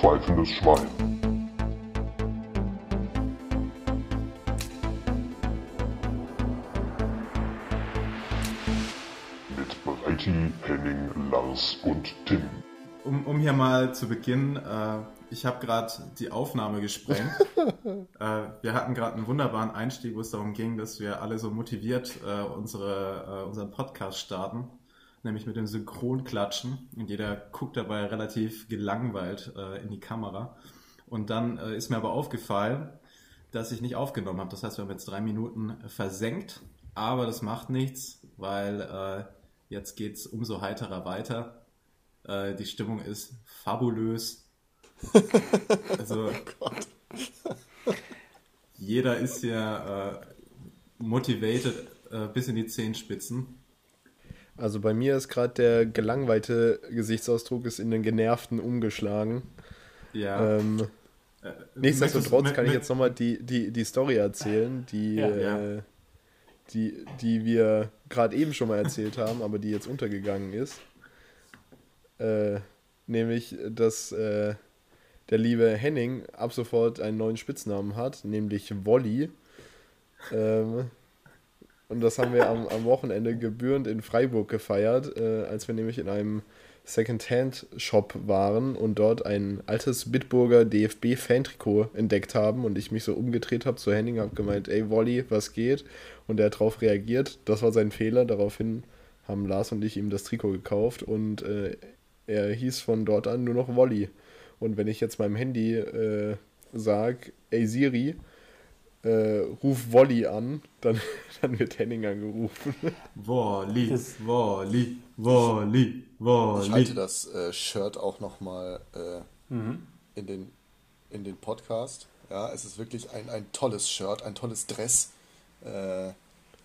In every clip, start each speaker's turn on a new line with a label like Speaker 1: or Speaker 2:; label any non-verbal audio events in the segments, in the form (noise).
Speaker 1: pfeifendes Schwein. Mit Breiti, Henning, Lars und Tim.
Speaker 2: Um, um hier mal zu beginnen, äh, ich habe gerade die Aufnahme gesprengt. (laughs) äh, wir hatten gerade einen wunderbaren Einstieg, wo es darum ging, dass wir alle so motiviert äh, unsere, äh, unseren Podcast starten, nämlich mit dem Synchronklatschen. Und jeder guckt dabei relativ gelangweilt äh, in die Kamera. Und dann äh, ist mir aber aufgefallen, dass ich nicht aufgenommen habe. Das heißt, wir haben jetzt drei Minuten versenkt, aber das macht nichts, weil äh, jetzt geht's umso heiterer weiter. die Stimmung ist fabulös (laughs) also, oh jeder ist ja äh, motivated äh, bis in die Zehenspitzen.
Speaker 3: Also bei mir ist gerade der gelangweilte Gesichtsausdruck ist in den genervten umgeschlagen. Ja. Ähm, äh, nichtsdestotrotz kann ich jetzt nochmal die, die, die Story erzählen, die, ja, ja. Äh, die, die wir gerade eben schon mal erzählt haben, aber die jetzt untergegangen ist. Äh, nämlich, dass äh, der liebe Henning ab sofort einen neuen Spitznamen hat, nämlich Wolli. Ähm, und das haben wir am, am, Wochenende gebührend in Freiburg gefeiert, äh, als wir nämlich in einem Secondhand-Shop waren und dort ein altes Bitburger DFB-Fan-Trikot entdeckt haben und ich mich so umgedreht habe zu Henning, habe gemeint, ey Wolli, was geht? Und er hat darauf reagiert. Das war sein Fehler. Daraufhin haben Lars und ich ihm das Trikot gekauft und äh, er hieß von dort an nur noch Wolli. Und wenn ich jetzt meinem Handy äh, sage, ey Siri, äh, ruf Wolli an, dann, (laughs) dann wird Henning angerufen.
Speaker 2: Wolli, Wolli, Wolli, Wolli.
Speaker 4: Ich halte das äh, Shirt auch nochmal äh, mhm. in, den, in den Podcast. Ja, es ist wirklich ein, ein tolles Shirt, ein tolles Dress. Äh,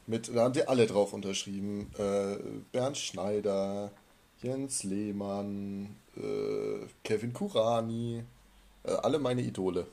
Speaker 4: mit, da haben die alle drauf unterschrieben. Äh, Bernd Schneider, Jens Lehmann, äh, Kevin Kurani, äh, alle meine Idole.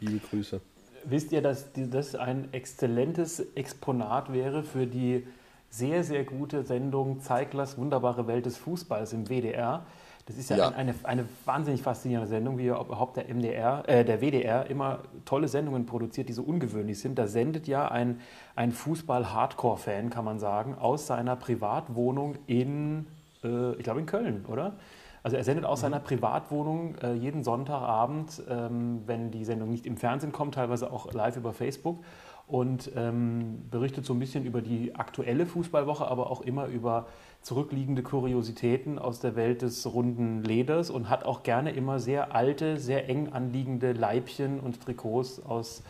Speaker 3: Liebe Grüße.
Speaker 5: Wisst ihr, dass das ein exzellentes Exponat wäre für die sehr, sehr gute Sendung Zeiglers wunderbare Welt des Fußballs im WDR? Das ist ja, ja. Eine, eine wahnsinnig faszinierende Sendung, wie überhaupt der MDR, äh, der WDR immer tolle Sendungen produziert, die so ungewöhnlich sind. Da sendet ja ein, ein Fußball-Hardcore-Fan, kann man sagen, aus seiner Privatwohnung in, äh, ich glaube in Köln, oder? Also er sendet aus mhm. seiner Privatwohnung äh, jeden Sonntagabend, ähm, wenn die Sendung nicht im Fernsehen kommt, teilweise auch live über Facebook und ähm, berichtet so ein bisschen über die aktuelle Fußballwoche, aber auch immer über zurückliegende Kuriositäten aus der Welt des runden Leders und hat auch gerne immer sehr alte, sehr eng anliegende Leibchen und Trikots aus äh,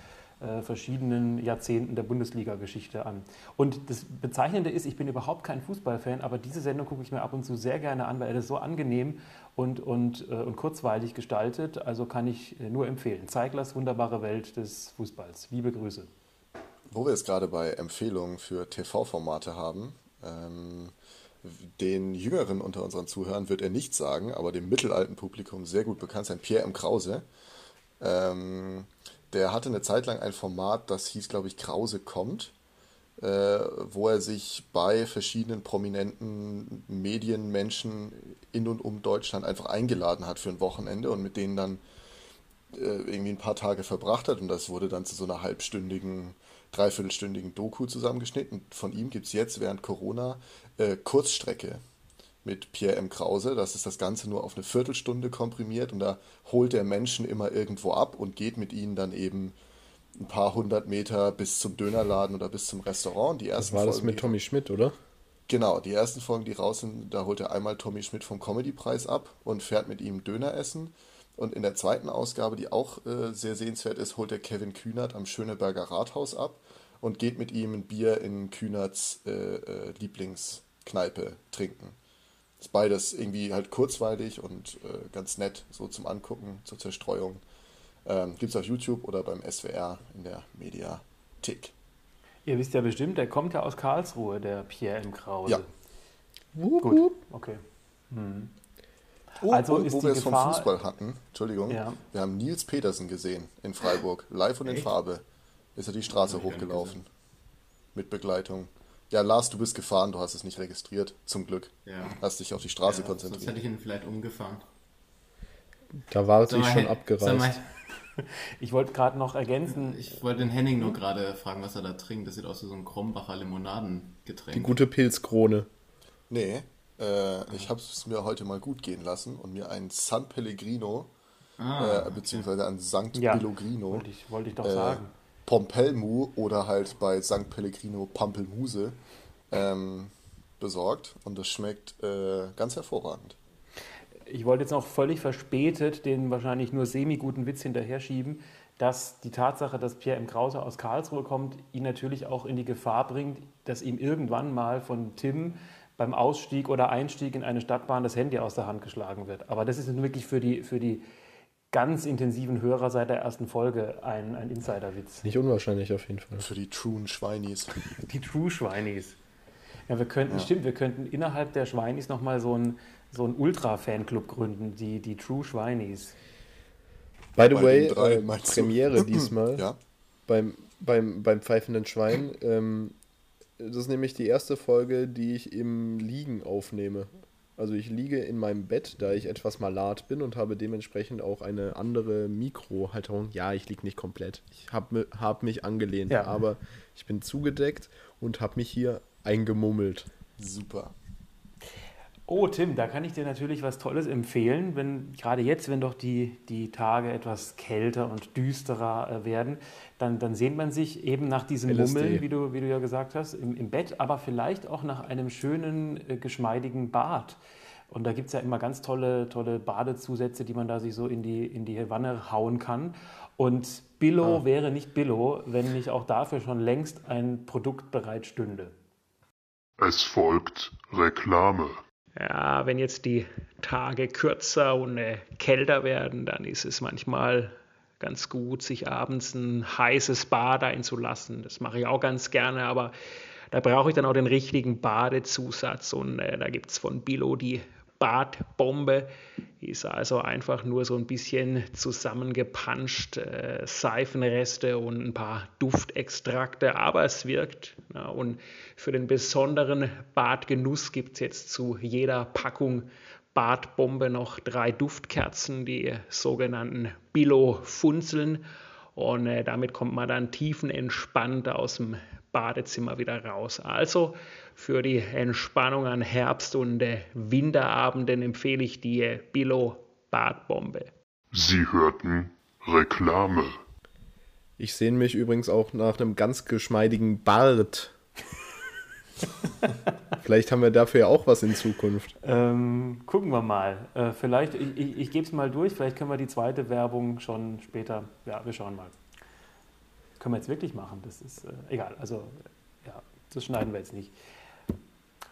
Speaker 5: verschiedenen Jahrzehnten der Bundesliga-Geschichte an. Und das Bezeichnende ist, ich bin überhaupt kein Fußballfan, aber diese Sendung gucke ich mir ab und zu sehr gerne an, weil er das so angenehm und, und, äh, und kurzweilig gestaltet. Also kann ich äh, nur empfehlen. Zeiglers wunderbare Welt des Fußballs. Liebe Grüße.
Speaker 4: Wo wir es gerade bei Empfehlungen für TV-Formate haben, ähm, den Jüngeren unter unseren Zuhörern wird er nicht sagen, aber dem mittelalten Publikum sehr gut bekannt sein, Pierre M. Krause. Ähm, der hatte eine Zeit lang ein Format, das hieß, glaube ich, Krause kommt, äh, wo er sich bei verschiedenen prominenten Medienmenschen in und um Deutschland einfach eingeladen hat für ein Wochenende und mit denen dann äh, irgendwie ein paar Tage verbracht hat. Und das wurde dann zu so einer halbstündigen, dreiviertelstündigen Doku zusammengeschnitten. Von ihm gibt es jetzt während Corona äh, Kurzstrecke mit Pierre M. Krause. Das ist das Ganze nur auf eine Viertelstunde komprimiert und da holt der Menschen immer irgendwo ab und geht mit ihnen dann eben ein paar hundert Meter bis zum Dönerladen oder bis zum Restaurant.
Speaker 3: Die ersten das war Folgen, das mit Tommy Schmidt, oder?
Speaker 4: Genau, die ersten Folgen, die raus sind, da holt er einmal Tommy Schmidt vom Comedypreis ab und fährt mit ihm Döner essen. Und in der zweiten Ausgabe, die auch äh, sehr sehenswert ist, holt er Kevin Kühnert am Schöneberger Rathaus ab und geht mit ihm ein Bier in Kühnerts äh, äh, Lieblingskneipe trinken. Ist beides irgendwie halt kurzweilig und äh, ganz nett, so zum Angucken, zur Zerstreuung. Ähm, Gibt es auf YouTube oder beim SWR in der Mediathek.
Speaker 5: Ihr wisst ja bestimmt, der kommt ja aus Karlsruhe, der Pierre M. Krause.
Speaker 4: Ja.
Speaker 5: Gut, okay. Hm.
Speaker 4: Oh, also und, wo wir es vom Fußball hatten, Entschuldigung, ja. wir haben Nils Petersen gesehen in Freiburg, live und in Echt? Farbe. Ist er die Straße hochgelaufen. Mit Begleitung. Ja, Lars, du bist gefahren, du hast es nicht registriert, zum Glück. Ja. Hast dich auf die Straße ja, konzentriert.
Speaker 2: Sonst hätte ich ihn vielleicht umgefahren.
Speaker 3: Da war es schon abgereist. (laughs)
Speaker 5: Ich wollte gerade noch ergänzen.
Speaker 2: Ich wollte den Henning nur gerade fragen, was er da trinkt. Das sieht aus wie so ein Krombacher Limonadengetränk.
Speaker 3: Die gute Pilzkrone.
Speaker 4: Nee, äh, ich habe es mir heute mal gut gehen lassen und mir einen San Pellegrino, ah, äh, beziehungsweise ein Sankt ja, Pellegrino.
Speaker 5: Wollte ich, wollte ich doch äh, sagen.
Speaker 4: Pompelmu oder halt bei Sankt Pellegrino Pampelmuse ähm, besorgt und das schmeckt äh, ganz hervorragend.
Speaker 5: Ich wollte jetzt noch völlig verspätet den wahrscheinlich nur semi-guten Witz hinterher schieben, dass die Tatsache, dass Pierre M. Krause aus Karlsruhe kommt, ihn natürlich auch in die Gefahr bringt, dass ihm irgendwann mal von Tim beim Ausstieg oder Einstieg in eine Stadtbahn das Handy aus der Hand geschlagen wird. Aber das ist wirklich für die, für die ganz intensiven Hörer seit der ersten Folge ein, ein Insiderwitz.
Speaker 3: Nicht unwahrscheinlich auf jeden Fall.
Speaker 4: Für die truen Schweinis. (laughs)
Speaker 5: Die True Schweinis. Ja, wir könnten, ja. stimmt, wir könnten innerhalb der Schweinis nochmal so ein so einen Ultra-Fanclub gründen, die, die True Schweinis.
Speaker 3: By the Bei way, drei, äh, Premiere (clears throat) diesmal ja? beim, beim, beim pfeifenden Schwein. Ähm, das ist nämlich die erste Folge, die ich im Liegen aufnehme. Also ich liege in meinem Bett, da ich etwas malat bin und habe dementsprechend auch eine andere Mikrohalterung. Ja, ich liege nicht komplett. Ich habe hab mich angelehnt, ja. aber ich bin zugedeckt und habe mich hier eingemummelt.
Speaker 4: Super.
Speaker 5: Oh, Tim, da kann ich dir natürlich was Tolles empfehlen, wenn gerade jetzt, wenn doch die, die Tage etwas kälter und düsterer äh, werden, dann, dann sehnt man sich eben nach diesem LSD. Mummeln, wie du, wie du ja gesagt hast, im, im Bett, aber vielleicht auch nach einem schönen, äh, geschmeidigen Bad. Und da gibt es ja immer ganz tolle, tolle Badezusätze, die man da sich so in die, in die Wanne hauen kann. Und Billo ah. wäre nicht Billo, wenn nicht auch dafür schon längst ein Produkt bereit stünde.
Speaker 1: Es folgt Reklame.
Speaker 5: Ja, wenn jetzt die Tage kürzer und äh, kälter werden, dann ist es manchmal ganz gut, sich abends ein heißes Bad einzulassen. Das mache ich auch ganz gerne, aber da brauche ich dann auch den richtigen Badezusatz und äh, da gibt es von Bilo die Badbombe. Ist also einfach nur so ein bisschen zusammengepanscht, äh, Seifenreste und ein paar Duftextrakte, aber es wirkt. Ja, und für den besonderen Badgenuss gibt es jetzt zu jeder Packung Badbombe noch drei Duftkerzen, die sogenannten Billo-Funzeln. Und äh, damit kommt man dann tiefenentspannt aus dem Badezimmer wieder raus. Also für die Entspannung an Herbst- und äh, Winterabenden empfehle ich die äh, Billo Badbombe.
Speaker 1: Sie hörten Reklame.
Speaker 3: Ich sehne mich übrigens auch nach einem ganz geschmeidigen Bart. (laughs) vielleicht haben wir dafür ja auch was in Zukunft.
Speaker 5: Ähm, gucken wir mal. Äh, vielleicht, ich, ich, ich gebe es mal durch, vielleicht können wir die zweite Werbung schon später. Ja, wir schauen mal. Können wir jetzt wirklich machen, das ist äh, egal. Also, ja, das schneiden wir jetzt nicht.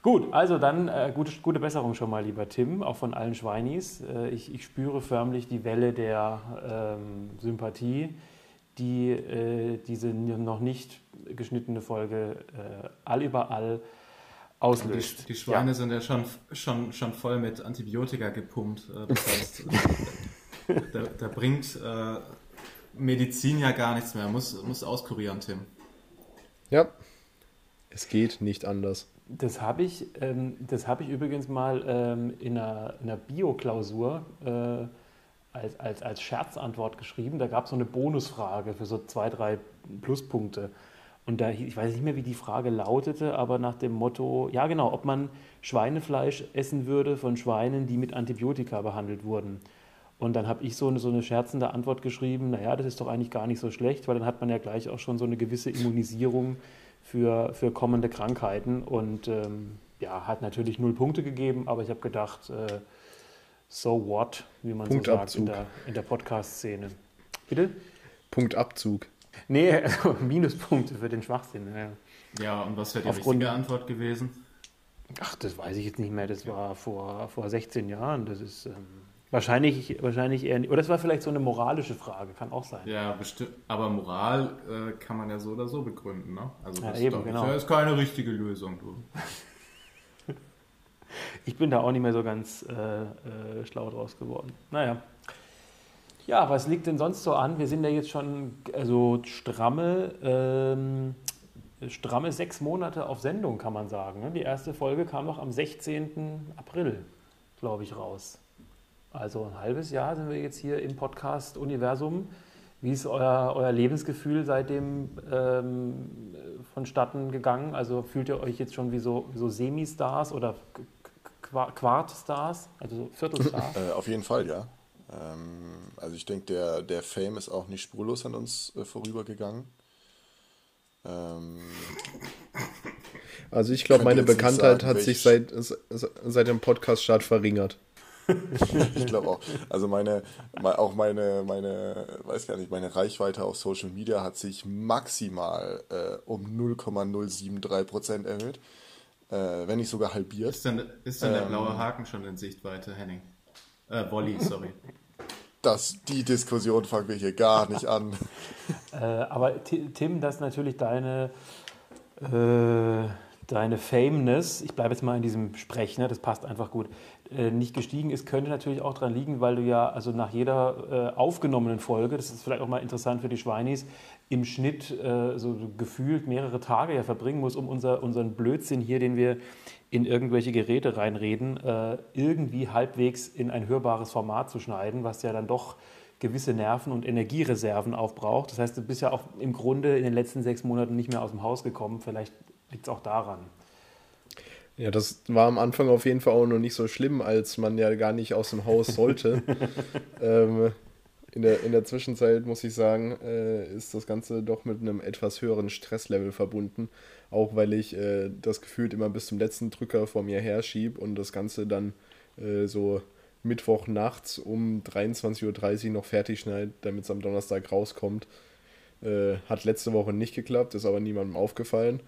Speaker 5: Gut, also dann äh, gute, gute Besserung schon mal, lieber Tim, auch von allen Schweinis. Äh, ich, ich, spüre förmlich die Welle der ähm, Sympathie, die äh, diese noch nicht geschnittene Folge äh, allüberall auslöst.
Speaker 2: Die, die Schweine ja. sind ja schon, schon, schon voll mit Antibiotika gepumpt. Äh, das heißt, (laughs) da, da, bringt Medizin ja gar nichts mehr. Muss, muss auskurieren, Tim.
Speaker 3: Ja, es geht nicht anders.
Speaker 5: Das habe ich, ähm, hab ich übrigens mal ähm, in einer, einer Bio-Klausur äh, als, als, als Scherzantwort geschrieben. Da gab es so eine Bonusfrage für so zwei, drei Pluspunkte. Und da, ich weiß nicht mehr, wie die Frage lautete, aber nach dem Motto, ja genau, ob man Schweinefleisch essen würde von Schweinen, die mit Antibiotika behandelt wurden. Und dann habe ich so eine, so eine scherzende Antwort geschrieben, naja, das ist doch eigentlich gar nicht so schlecht, weil dann hat man ja gleich auch schon so eine gewisse Immunisierung für, für kommende Krankheiten. Und ähm, ja, hat natürlich null Punkte gegeben, aber ich habe gedacht, äh, so what, wie man so sagt in der, in der Podcast-Szene. Bitte?
Speaker 3: Punktabzug.
Speaker 5: Nee, also (laughs) Minuspunkte für den Schwachsinn. Ja,
Speaker 2: ja und was wäre die Aufgrund, richtige Antwort gewesen?
Speaker 5: Ach, das weiß ich jetzt nicht mehr. Das war vor, vor 16 Jahren. Das ist. Ähm, Wahrscheinlich, wahrscheinlich eher nicht. Oder es war vielleicht so eine moralische Frage, kann auch sein.
Speaker 2: Ja, bestimmt. Aber Moral äh, kann man ja so oder so begründen, ne? Also
Speaker 5: das ja, eben, genau.
Speaker 2: ist keine richtige Lösung, du. (laughs)
Speaker 5: ich bin da auch nicht mehr so ganz äh, äh, schlau draus geworden. Naja. Ja, was liegt denn sonst so an? Wir sind ja jetzt schon also stramme, ähm, stramme sechs Monate auf Sendung, kann man sagen. Ne? Die erste Folge kam noch am 16. April, glaube ich, raus. Also ein halbes Jahr sind wir jetzt hier im Podcast-Universum. Wie ist euer, euer Lebensgefühl seitdem ähm, vonstatten gegangen? Also fühlt ihr euch jetzt schon wie so, wie so Semi-Stars oder Quart-Stars, also Viertelstars? (laughs)
Speaker 4: äh, auf jeden Fall, ja. Ähm, also ich denke, der, der Fame ist auch nicht spurlos an uns äh, vorübergegangen. Ähm,
Speaker 3: also ich glaube, meine Bekanntheit sagen, hat sich seit, seit dem Podcast-Start verringert. (laughs)
Speaker 4: ich glaube auch. Also meine, auch meine, meine, weiß gar nicht, meine Reichweite auf Social Media hat sich maximal äh, um 0,073% erhöht. Äh, wenn nicht sogar halbiert.
Speaker 2: Ist dann, ist dann ähm, der blaue Haken schon in Sichtweite, Henning? Äh, Wolli, sorry.
Speaker 4: Das, die Diskussion fangen wir hier gar nicht an. (laughs)
Speaker 5: äh, aber Tim, das ist natürlich deine, äh, deine Fameness, ich bleibe jetzt mal in diesem Sprech, ne, das passt einfach gut, nicht gestiegen ist, könnte natürlich auch daran liegen, weil du ja also nach jeder äh, aufgenommenen Folge, das ist vielleicht auch mal interessant für die Schweinis, im Schnitt äh, so gefühlt mehrere Tage ja verbringen musst, um unser, unseren Blödsinn hier, den wir in irgendwelche Geräte reinreden, äh, irgendwie halbwegs in ein hörbares Format zu schneiden, was ja dann doch gewisse Nerven und Energiereserven aufbraucht. Das heißt, du bist ja auch im Grunde in den letzten sechs Monaten nicht mehr aus dem Haus gekommen. Vielleicht liegt es auch daran.
Speaker 3: Ja, das war am Anfang auf jeden Fall auch noch nicht so schlimm, als man ja gar nicht aus dem Haus sollte. (laughs) ähm, in, der, in der Zwischenzeit, muss ich sagen, äh, ist das Ganze doch mit einem etwas höheren Stresslevel verbunden. Auch weil ich äh, das gefühlt immer bis zum letzten Drücker vor mir herschiebe und das Ganze dann äh, so Mittwoch nachts um 23.30 Uhr noch fertig schneidet, damit es am Donnerstag rauskommt. Äh, hat letzte Woche nicht geklappt, ist aber niemandem aufgefallen.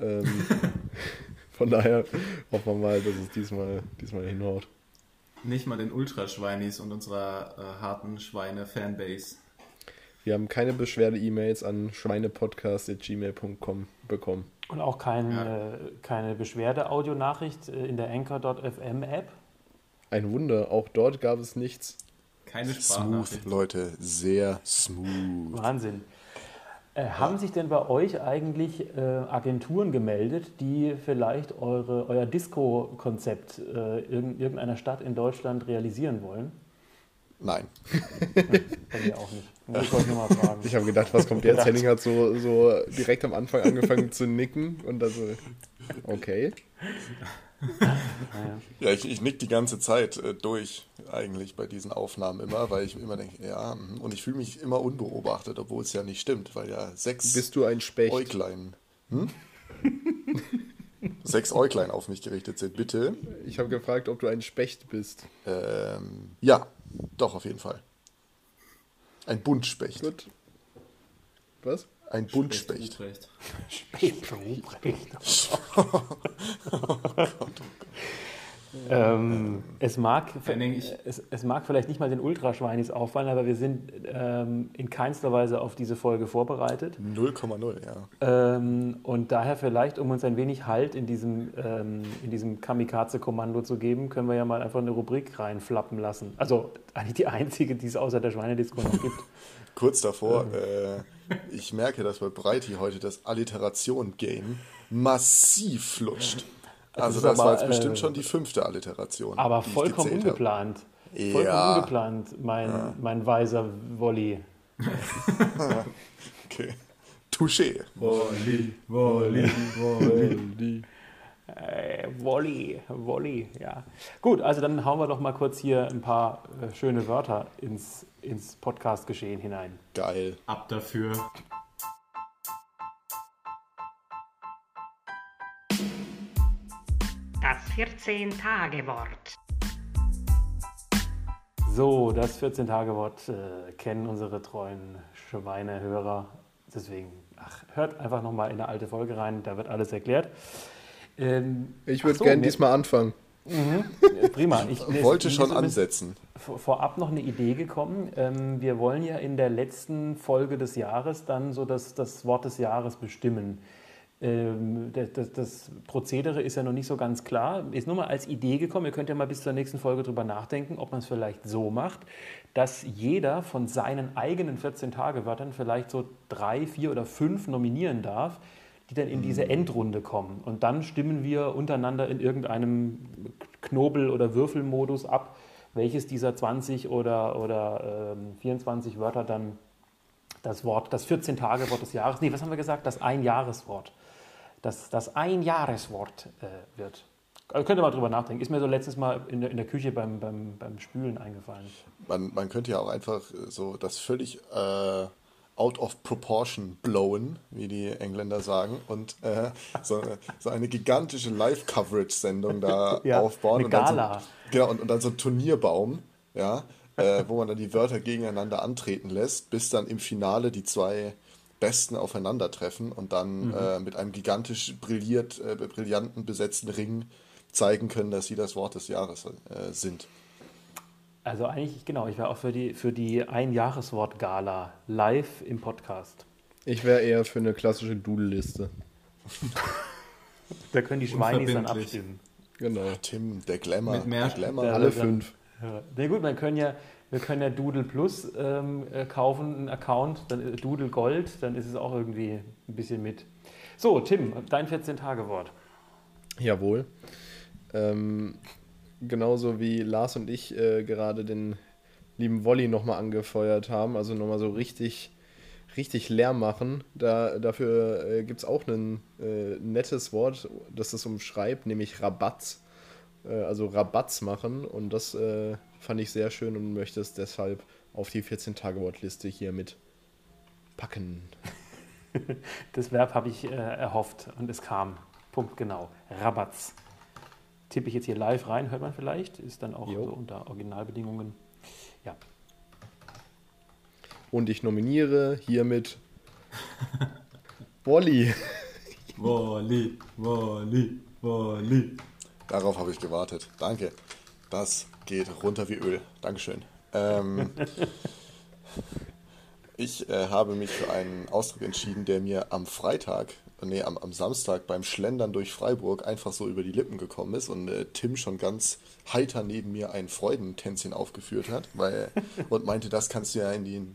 Speaker 3: Ähm, (laughs) Von daher hoffen wir mal, dass es diesmal, diesmal hinhaut.
Speaker 2: Nicht mal den Ultraschweinis und unserer äh, harten Schweine-Fanbase.
Speaker 3: Wir haben keine Beschwerde-E-Mails an schweinepodcast.gmail.com bekommen.
Speaker 5: Und auch kein, ja. äh, keine Beschwerde-Audionachricht äh, in der Anchor.fm-App?
Speaker 3: Ein Wunder, auch dort gab es nichts.
Speaker 4: Keine Sprachnachricht. Smooth, Leute, sehr smooth.
Speaker 5: Wahnsinn. Äh, haben sich denn bei euch eigentlich äh, Agenturen gemeldet, die vielleicht eure, euer Disco-Konzept äh, in irgendeiner Stadt in Deutschland realisieren wollen?
Speaker 4: Nein.
Speaker 5: bei mir auch nicht. Muss ich euch nochmal fragen.
Speaker 3: Ich habe gedacht, was kommt jetzt? Henning hat so, so direkt am Anfang angefangen zu nicken und dann so, okay. (laughs)
Speaker 4: ja, ich, ich nick die ganze Zeit äh, durch eigentlich bei diesen Aufnahmen immer, weil ich immer denke, ja, mhm. und ich fühle mich immer unbeobachtet, obwohl es ja nicht stimmt, weil ja sechs
Speaker 3: Bist du ein Specht?
Speaker 4: Äuglein, hm? sechs Äuglein auf mich gerichtet sind, bitte.
Speaker 3: Ich habe gefragt, ob du ein Specht bist.
Speaker 4: Ähm, ja, doch, auf jeden Fall. Ein Buntspecht. Gut.
Speaker 3: Was?
Speaker 4: Ein Buntspecht.
Speaker 5: Specht Ruprecht. (laughs) Gott, Gott. Ähm, es, mag, es, es, mag vielleicht nicht mal den Ultraschweinis auffallen, aber wir sind ähm, in keinster Weise auf diese Folge vorbereitet.
Speaker 4: 0,0,
Speaker 5: ja. Ähm, und daher vielleicht, um uns ein wenig Halt in diesem, ähm, in diesem Kamikaze-Kommando zu geben, können wir ja mal einfach eine Rubrik reinflappen lassen. Also eigentlich die einzige, die es außer der Schweinedisco noch gibt. (laughs)
Speaker 4: Kurz davor, äh, ich merke, dass bei Breiti heute das Alliteration-Game massiv flutscht. Also das, das aber, war jetzt bestimmt äh, schon die fünfte Alliteration.
Speaker 5: Aber vollkommen ungeplant. Ja. Vollkommen ungeplant, mein, ja. mein weiser Wolli. (laughs)
Speaker 4: okay. Touché.
Speaker 5: Wolli, Wolli, Wolli. (laughs) Äh, Wolli, Wolli, ja. Gut, also dann hauen wir doch mal kurz hier ein paar äh, schöne Wörter ins, ins Podcast-Geschehen hinein.
Speaker 4: Geil.
Speaker 2: Ab dafür.
Speaker 6: Das 14-Tage-Wort.
Speaker 5: So, das 14-Tage-Wort äh, kennen unsere treuen Schweinehörer. Deswegen, ach, hört einfach nochmal in eine alte Folge rein, da wird alles erklärt.
Speaker 3: Ähm, ich würde so, gerne diesmal anfangen.
Speaker 5: Mhm, prima.
Speaker 4: Ich wollte schon ansetzen.
Speaker 5: Vorab noch eine Idee gekommen. Ähm, wir wollen ja in der letzten Folge des Jahres dann so das, das Wort des Jahres bestimmen. Ähm, das, das, Prozedere ist ja noch nicht so ganz klar. Ist nur mal als Idee gekommen. Ihr könnt ja mal bis zur nächsten Folge drüber nachdenken, ob man es vielleicht so macht, dass jeder von seinen eigenen 14-Tage-Wörtern vielleicht so drei, vier oder fünf nominieren darf, die dann in diese mhm. Endrunde kommen. Und dann stimmen wir untereinander in irgendeinem Knobel- oder Würfelmodus ab, welches dieser 20 oder, oder ähm, 24 Wörter dann das Wort, das 14-Tage-Wort des Jahres, nee, was haben wir gesagt? Das Ein-Jahreswort. Das, das Ein-Jahreswort äh, wird. Also könnt ihr mal drüber nachdenken. Ist mir so letztes Mal in der, in der Küche beim, beim, beim Spülen eingefallen.
Speaker 4: Man, man könnte ja auch einfach so das völlig äh, out of proportion blowen, wie die Engländer sagen, und äh, so, so, eine gigantische Live-Coverage-Sendung da (laughs) ja, aufbauen. Eine und Gala. Dann so, genau, und, und dann so ein Turnierbaum, ja, äh, wo man dann die Wörter gegeneinander antreten lässt, bis dann im Finale die zwei Besten aufeinandertreffen und dann mhm. äh, mit einem gigantisch brilliert, äh, brillanten besetzten Ring zeigen können, dass sie das Wort des Jahres äh, sind.
Speaker 5: Also eigentlich, genau, ich wäre auch für die, für die Ein-Jahreswort-Gala live im Podcast.
Speaker 3: Ich wäre eher für eine klassische Doodle-Liste. (laughs)
Speaker 5: da können die Schweinis dann abstimmen.
Speaker 4: Genau. Tim, der Glamour.
Speaker 2: Mit mehr
Speaker 4: der Glamour.
Speaker 3: Alle fünf.
Speaker 5: Ja. Na gut, man können ja, wir können ja Doodle Plus ähm, äh, kaufen, einen Account, dann Doodle Gold, dann ist es auch irgendwie ein bisschen mit. So, Tim, dein 14-Tage-Wort.
Speaker 3: Jawohl. Ähm, genauso wie Lars und ich äh, gerade den lieben Wolli nochmal angefeuert haben, also nochmal so richtig, richtig leer machen. Da, dafür äh, gibt es auch ein äh, nettes Wort, das das umschreibt, nämlich Rabatz. Äh, also Rabatz machen und das äh, fand ich sehr schön und möchte es deshalb auf die 14-Tage-Wortliste hier mit packen. (laughs)
Speaker 5: Das Verb habe ich äh, erhofft und es kam. Punkt genau. Rabatz tippe ich jetzt hier live rein, hört man vielleicht, ist dann auch so unter Originalbedingungen. Ja.
Speaker 3: Und ich nominiere hiermit Wolli.
Speaker 2: Wolli, Wolli, Wolli.
Speaker 4: Darauf habe ich gewartet. Danke. Das geht runter wie Öl. Dankeschön. Ähm, (laughs) ich äh, habe mich für einen Ausdruck entschieden, der mir am Freitag nee, am, am Samstag beim Schlendern durch Freiburg einfach so über die Lippen gekommen ist und äh, Tim schon ganz heiter neben mir ein Freudentänzchen aufgeführt hat, weil (laughs) und meinte, das kannst du ja in die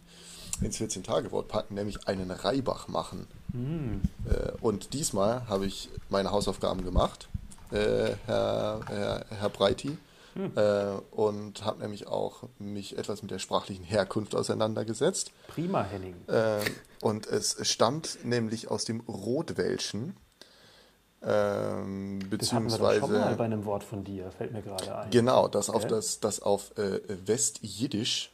Speaker 4: ins 14-Tage-Wort packen, nämlich einen Reibach machen. Mm. Äh, und diesmal habe ich meine Hausaufgaben gemacht, äh, Herr, Herr, Herr Breiti. Hm. Äh, und habe nämlich auch mich etwas mit der sprachlichen Herkunft auseinandergesetzt.
Speaker 5: Prima, Henning.
Speaker 4: Äh, und es stammt nämlich aus dem Rotwelschen. Ähm, beziehungsweise. Das wir
Speaker 5: schon mal bei einem Wort von dir, fällt mir gerade ein.
Speaker 4: Genau, das okay. auf, das, das auf äh, Westjiddisch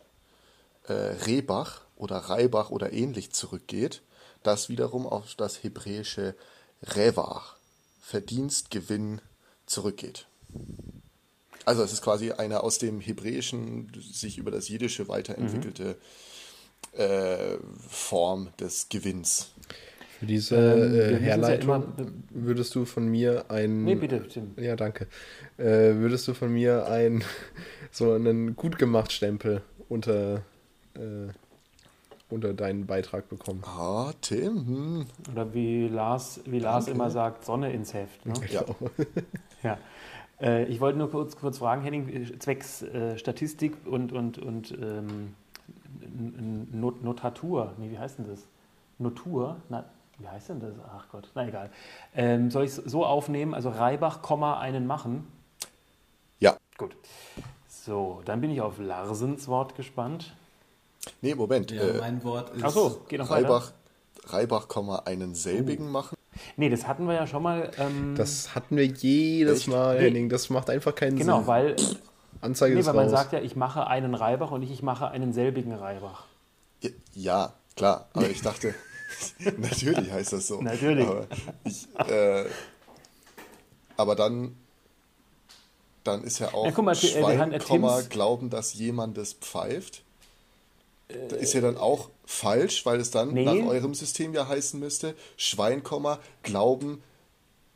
Speaker 4: äh, Rebach oder Reibach oder ähnlich zurückgeht, das wiederum auf das hebräische Revach, Verdienst, Gewinn, zurückgeht. Also es ist quasi eine aus dem Hebräischen sich über das Jiddische weiterentwickelte mhm. äh, Form des Gewinns.
Speaker 3: Für diese ähm, äh, Herleitung ja würdest du von mir ein.
Speaker 5: Nee, bitte, Tim.
Speaker 3: Ja, danke. Äh, würdest du von mir ein (laughs) so einen gut gemacht Stempel unter, äh, unter deinen Beitrag bekommen?
Speaker 4: Ah, Tim. Hm.
Speaker 5: Oder wie Lars, wie Lars immer sagt, Sonne ins Heft. Ne? (laughs) Ja. ja. Äh, ich wollte nur kurz, kurz fragen, Henning, äh, zwecks äh, Statistik und, und, und ähm, Not Notatur, nee, wie heißt denn das? Notur? Na, wie heißt denn das? Ach Gott, na egal. Ähm, soll ich es so aufnehmen, also Reibach, einen machen?
Speaker 4: Ja.
Speaker 5: Gut. So, dann bin ich auf Larsens Wort gespannt.
Speaker 4: Nee, Moment.
Speaker 2: Ja, äh, mein Wort ist.
Speaker 5: Achso, geht noch
Speaker 4: Reibach, weiter. Reibach, einen selbigen uh. machen.
Speaker 5: Nee, das hatten wir ja schon mal. Ähm,
Speaker 3: das hatten wir jedes? Mal, Henning. Das macht einfach keinen
Speaker 5: genau,
Speaker 3: Sinn.
Speaker 5: Genau, weil.
Speaker 3: Anzeige nee, ist
Speaker 5: weil
Speaker 3: raus.
Speaker 5: man sagt ja, ich mache einen Reibach und nicht ich mache einen selbigen Reibach.
Speaker 4: Ja, klar. Aber ich dachte, (laughs) natürlich heißt das so.
Speaker 5: Natürlich.
Speaker 4: Aber, ich, äh, aber dann, dann ist ja auch ja, mal, Schwein, äh, Komma, glauben, dass jemand das pfeift. Das ist ja dann auch falsch, weil es dann nee. nach eurem System ja heißen müsste, Schwein, glauben,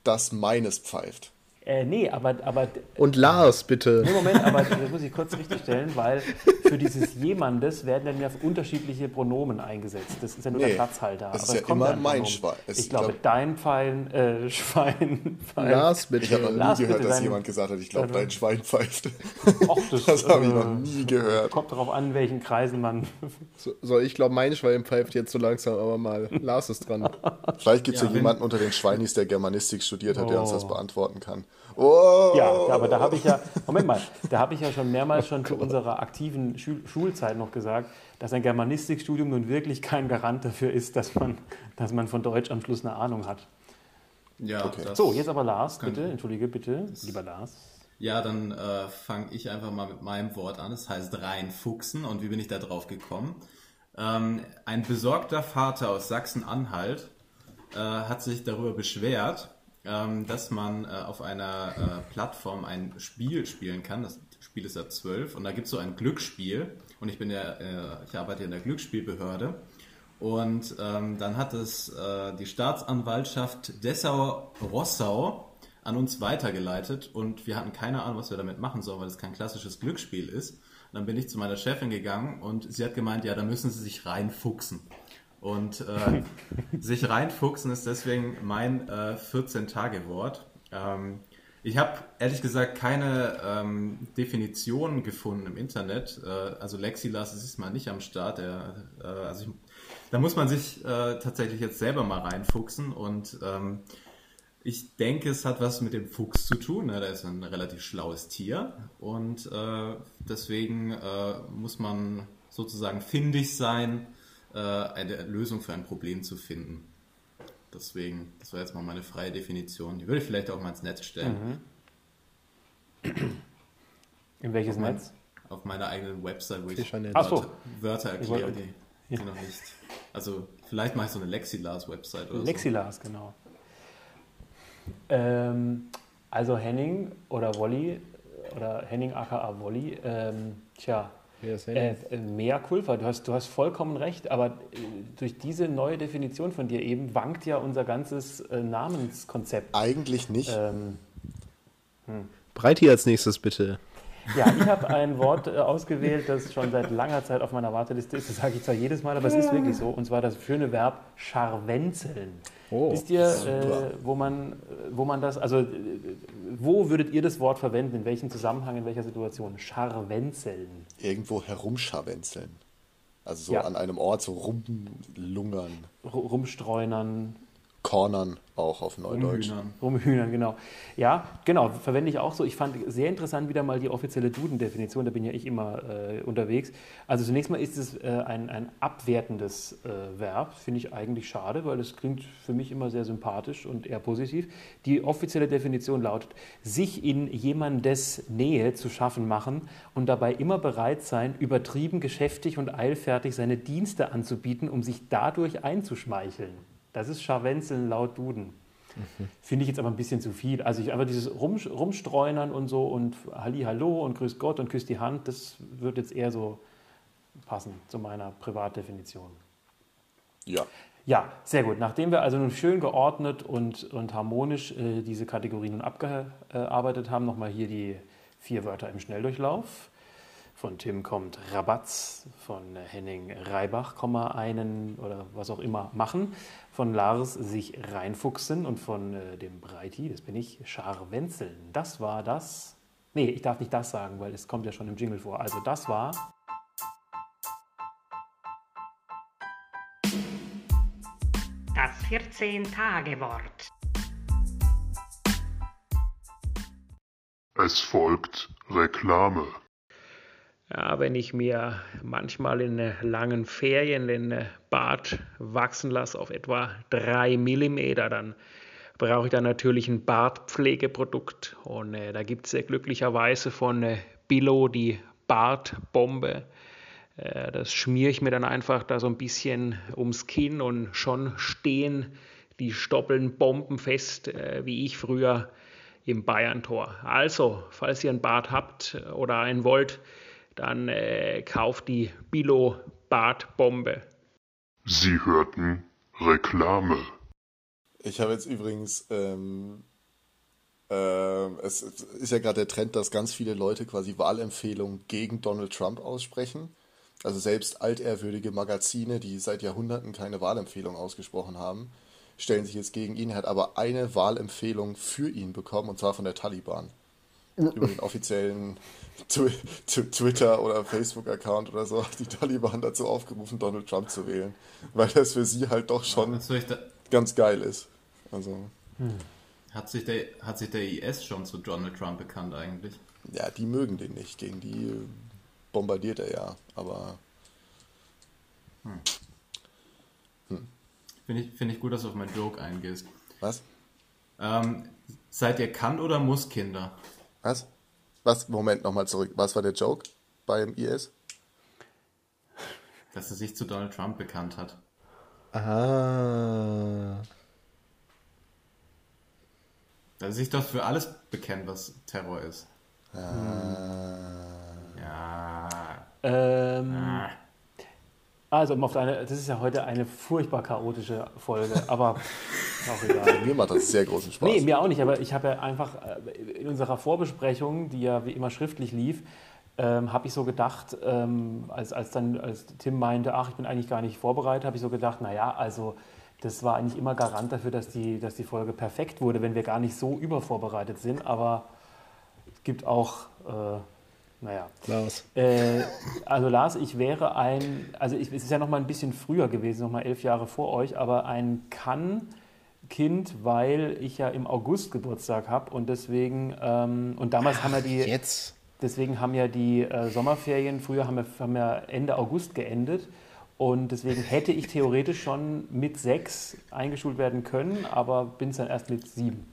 Speaker 4: dass meines pfeift.
Speaker 5: Äh, nee, aber, aber.
Speaker 3: Und Lars, bitte.
Speaker 5: Nee, Moment, aber das muss ich kurz richtigstellen, weil für dieses jemandes werden dann ja unterschiedliche Pronomen eingesetzt. Das ist ja nur nee, der Platzhalter.
Speaker 4: Das aber ist ja immer mein Schwein.
Speaker 5: Ich glaube, glaub, dein Pfeil, äh, Schwein.
Speaker 3: Pfeil. Lars, bitte.
Speaker 4: Ich habe noch nie
Speaker 5: Lars,
Speaker 4: gehört, dass
Speaker 5: dein,
Speaker 4: jemand gesagt hat, ich glaube, dein Schwein pfeift.
Speaker 5: Och, das,
Speaker 4: das habe ich noch äh, nie gehört.
Speaker 5: Kommt darauf an, welchen Kreisen man.
Speaker 3: So, so ich glaube, mein Schwein pfeift jetzt so langsam, aber mal. Lars ist dran.
Speaker 4: Vielleicht gibt es ja, ja jemanden unter den Schweinis, der Germanistik studiert hat, oh. der uns das oh. beantworten kann.
Speaker 5: Oh. Ja, aber da habe ich ja, Moment mal, da habe ich ja schon mehrmals schon zu unserer aktiven Schul Schulzeit noch gesagt, dass ein Germanistikstudium nun wirklich kein Garant dafür ist, dass man, dass man von Deutsch am Schluss eine Ahnung hat.
Speaker 2: Ja,
Speaker 5: okay. So, jetzt aber Lars, bitte, entschuldige bitte, lieber Lars.
Speaker 2: Ja, dann äh, fange ich einfach mal mit meinem Wort an. Es das heißt reinfuchsen. Und wie bin ich da drauf gekommen? Ähm, ein besorgter Vater aus Sachsen-Anhalt äh, hat sich darüber beschwert, ähm, dass man äh, auf einer äh, Plattform ein Spiel spielen kann. Das Spiel ist ab 12 und da gibt es so ein Glücksspiel. Und ich bin ja, äh, ich arbeite in der Glücksspielbehörde. Und ähm, dann hat es äh, die Staatsanwaltschaft Dessau-Rossau an uns weitergeleitet und wir hatten keine Ahnung, was wir damit machen sollen, weil es kein klassisches Glücksspiel ist. Und dann bin ich zu meiner Chefin gegangen und sie hat gemeint, ja, da müssen Sie sich reinfuchsen. Und äh, sich reinfuchsen ist deswegen mein äh, 14-Tage-Wort. Ähm, ich habe ehrlich gesagt keine ähm, Definition gefunden im Internet. Äh, also Lexilas ist mal nicht am Start. Der, äh, also ich, da muss man sich äh, tatsächlich jetzt selber mal reinfuchsen und ähm, ich denke, es hat was mit dem Fuchs zu tun. Ne? Der ist ein relativ schlaues Tier und äh, deswegen äh, muss man sozusagen findig sein, eine Lösung für ein Problem zu finden. Deswegen, das war jetzt mal meine freie Definition. Die würde ich vielleicht auch mal ins Netz stellen.
Speaker 5: Mhm. In welches
Speaker 2: auf
Speaker 5: Netz?
Speaker 2: Mein, auf meiner eigenen Website, wo
Speaker 5: ich Wörter,
Speaker 2: so. Wörter erkläre, die, die ja. noch nicht. Also vielleicht mache ich so eine Lexilars-Website oder
Speaker 5: Lexilars, so. genau. Ähm, also Henning oder Wolli oder Henning aka Wolli, ähm, tja, äh, äh, mehr Kulpa, du hast, du hast vollkommen recht, aber äh, durch diese neue Definition von dir eben wankt ja unser ganzes äh, Namenskonzept.
Speaker 4: Eigentlich nicht. Ähm,
Speaker 3: hm. Breiti als nächstes bitte.
Speaker 5: Ja, ich habe ein Wort äh, ausgewählt, das schon seit langer Zeit auf meiner Warteliste ist. Das sage ich zwar jedes Mal, aber es ist wirklich so. Und zwar das schöne Verb scharwenzeln. Oh, Wisst ihr, äh, wo, man, wo man das, also wo würdet ihr das Wort verwenden? In welchem Zusammenhang, in welcher Situation? Scharwenzeln.
Speaker 4: Irgendwo herumscharwenzeln. Also so ja. an einem Ort so rumlungern.
Speaker 5: Rumstreunern.
Speaker 4: Cornern auch auf Neudeutsch.
Speaker 5: Rumhühnern. Rumhühnern, genau. Ja, genau, verwende ich auch so. Ich fand sehr interessant wieder mal die offizielle Duden-Definition, da bin ja ich immer äh, unterwegs. Also zunächst mal ist es äh, ein, ein abwertendes äh, Verb, finde ich eigentlich schade, weil es klingt für mich immer sehr sympathisch und eher positiv. Die offizielle Definition lautet, sich in jemandes Nähe zu schaffen machen und dabei immer bereit sein, übertrieben geschäftig und eilfertig seine Dienste anzubieten, um sich dadurch einzuschmeicheln. Das ist Scharwenzeln laut Duden. Mhm. Finde ich jetzt aber ein bisschen zu viel. Also ich, aber dieses Rum, Rumstreunern und so und Halli Hallo und Grüß Gott und Küss die Hand, das wird jetzt eher so passen zu meiner Privatdefinition.
Speaker 4: Ja.
Speaker 5: Ja, sehr gut. Nachdem wir also nun schön geordnet und, und harmonisch äh, diese Kategorien abgearbeitet haben, nochmal hier die vier Wörter im Schnelldurchlauf. Von Tim kommt Rabatz, von Henning Reibach, einen oder was auch immer machen, von Lars sich reinfuchsen und von äh, dem Breiti, das bin ich, Scharwenzeln. Das war das. Nee, ich darf nicht das sagen, weil es kommt ja schon im Jingle vor. Also das war.
Speaker 6: Das 14-Tage-Wort.
Speaker 1: Es folgt Reklame.
Speaker 7: Ja, wenn ich mir manchmal in langen Ferien den Bart wachsen lasse auf etwa drei Millimeter, dann brauche ich da natürlich ein Bartpflegeprodukt. Und äh, da gibt es äh, glücklicherweise von äh, Billo die Bartbombe. Äh, das schmiere ich mir dann einfach da so ein bisschen ums Kinn und schon stehen die Stoppeln bombenfest, äh, wie ich früher im Bayern-Tor. Also, falls ihr ein Bart habt oder einen wollt, dann äh, kauft die Bilo Badbombe.
Speaker 1: Sie hörten Reklame.
Speaker 4: Ich habe jetzt übrigens, ähm, äh, es ist ja gerade der Trend, dass ganz viele Leute quasi Wahlempfehlungen gegen Donald Trump aussprechen. Also selbst altehrwürdige Magazine, die seit Jahrhunderten keine Wahlempfehlung ausgesprochen haben, stellen sich jetzt gegen ihn. Er hat aber eine Wahlempfehlung für ihn bekommen, und zwar von der Taliban. Über den offiziellen Twitter- oder Facebook-Account oder so die Taliban dazu aufgerufen, Donald Trump zu wählen. Weil das für sie halt doch schon ganz geil ist. Also.
Speaker 5: Hm.
Speaker 2: Hat sich, der, hat sich der IS schon zu Donald Trump bekannt eigentlich?
Speaker 4: Ja, die mögen den nicht. Gegen die bombardiert er ja, aber.
Speaker 2: Hm. Hm. Finde ich, find ich gut, dass du auf meinen Joke eingehst.
Speaker 4: Was?
Speaker 2: Ähm, seid ihr Kann- oder Muss-Kinder?
Speaker 4: Was? Was? Moment, nochmal zurück. Was war der Joke beim IS?
Speaker 2: Dass er sich zu Donald Trump bekannt hat.
Speaker 3: Ah.
Speaker 2: Dass er sich doch für alles bekennt, was Terror ist.
Speaker 4: Ah.
Speaker 2: Ja.
Speaker 5: Ähm,
Speaker 2: Ah.
Speaker 5: Also, um auf deine, das ist ja heute eine furchtbar chaotische Folge, aber (laughs) auch egal.
Speaker 4: Mir macht das sehr großen Spaß.
Speaker 5: Nee, mir auch nicht, aber ich habe ja einfach äh, in unserer Vorbesprechung, die ja wie immer schriftlich lief, ähm, habe ich so gedacht, ähm, als, als dann als Tim meinte, ach, ich bin eigentlich gar nicht vorbereitet, habe ich so gedacht, naja, also das war eigentlich immer Garant dafür, dass die, dass die Folge perfekt wurde, wenn wir gar nicht so übervorbereitet sind, aber es gibt auch, äh, naja.
Speaker 3: Lars.
Speaker 5: Äh, also Lars, ich wäre ein, also ich, es ist ja noch mal ein bisschen früher gewesen, noch mal elf Jahre vor euch, aber ein Kann-Kind, weil ich ja im August Geburtstag habe und deswegen, ähm, und damals haben wir die,
Speaker 3: Jetzt.
Speaker 5: deswegen haben ja die äh, Sommerferien, früher haben wir, haben wir Ende August geendet und deswegen hätte ich theoretisch schon mit sechs eingeschult werden können, aber bin es dann erst mit sieben.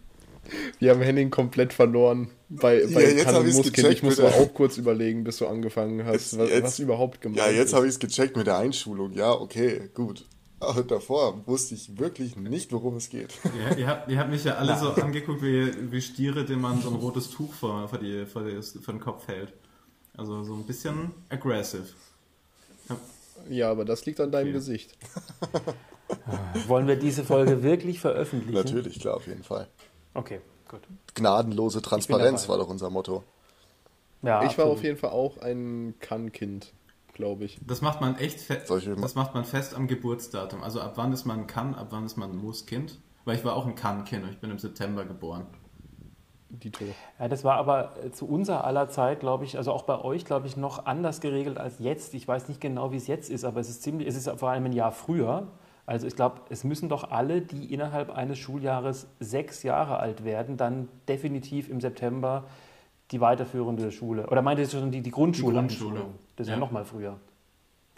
Speaker 3: Wir haben Henning komplett verloren bei, bei
Speaker 4: Ja, jetzt gecheckt,
Speaker 3: Ich muss aber auch kurz überlegen, bis du angefangen hast, was,
Speaker 4: Jetzt-
Speaker 3: was überhaupt gemeint
Speaker 4: Ja, jetzt habe ich es gecheckt mit der Einschulung. Ja, okay, gut. Aber davor wusste ich wirklich nicht, worum es geht.
Speaker 2: Ja, ihr, habt, ihr habt mich ja alle so angeguckt wie, wie Stiere, denen man so ein rotes Tuch vor, vor, die, vor, die, vor den Kopf hält. Also so ein bisschen aggressive.
Speaker 3: Ja, aber das liegt an deinem
Speaker 2: Okay.
Speaker 3: Gesicht.
Speaker 5: Wollen wir diese Folge wirklich veröffentlichen?
Speaker 4: Natürlich, klar, auf jeden Fall.
Speaker 5: Okay, gut.
Speaker 4: Gnadenlose Transparenz war doch unser Motto.
Speaker 5: Ja,
Speaker 3: ich war
Speaker 5: absolut.
Speaker 3: auf jeden Fall auch ein Kann-Kind, glaube ich.
Speaker 2: Das macht man echt fe
Speaker 4: Soll ich mal-
Speaker 2: das macht man fest am Geburtsdatum. Also ab wann ist man ein Kann, ab wann ist man ein Muss-Kind. Weil ich war auch ein Kann-Kind und ich bin im September geboren.
Speaker 3: Dito.
Speaker 5: Ja, das war aber äh, zu unserer aller Zeit, glaube ich, also auch bei euch, glaube ich, noch anders geregelt als jetzt. Ich weiß nicht genau, wie es jetzt ist, aber es ist ziemlich, es ist vor allem ein Jahr früher. Also ich glaube, es müssen doch alle, die innerhalb eines Schuljahres sechs Jahre alt werden, dann definitiv im September die weiterführende Schule. Oder meinte ihr schon die, die Grundschule?
Speaker 2: Die Grundschule.
Speaker 5: Das ist ja,
Speaker 2: Ja.
Speaker 5: noch mal früher.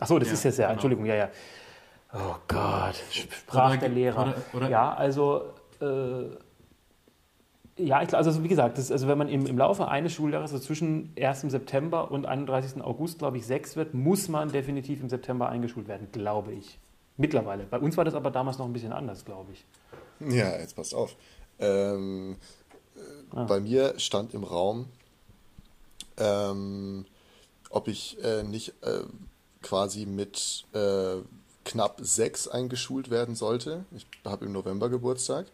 Speaker 5: Ach so, das
Speaker 2: Ja,
Speaker 5: ist jetzt ja,
Speaker 2: genau.
Speaker 5: Entschuldigung, ja, ja. Oh Gott, sprach
Speaker 2: Oder-
Speaker 5: der Lehrer.
Speaker 2: oder- oder-
Speaker 5: ja, also äh, ja, ich, also wie gesagt, das, also wenn man im, im Laufe eines Schuljahres, also zwischen 1. September und 31. August, glaube ich, sechs wird, muss man definitiv im September eingeschult werden, glaube ich. Mittlerweile. Bei uns war das aber damals noch ein bisschen anders, glaube ich.
Speaker 4: Ja, jetzt passt auf. Ähm, äh, Bei mir stand im Raum, ähm, ob ich äh, nicht äh, quasi mit äh, knapp sechs eingeschult werden sollte. Ich habe im November Geburtstag.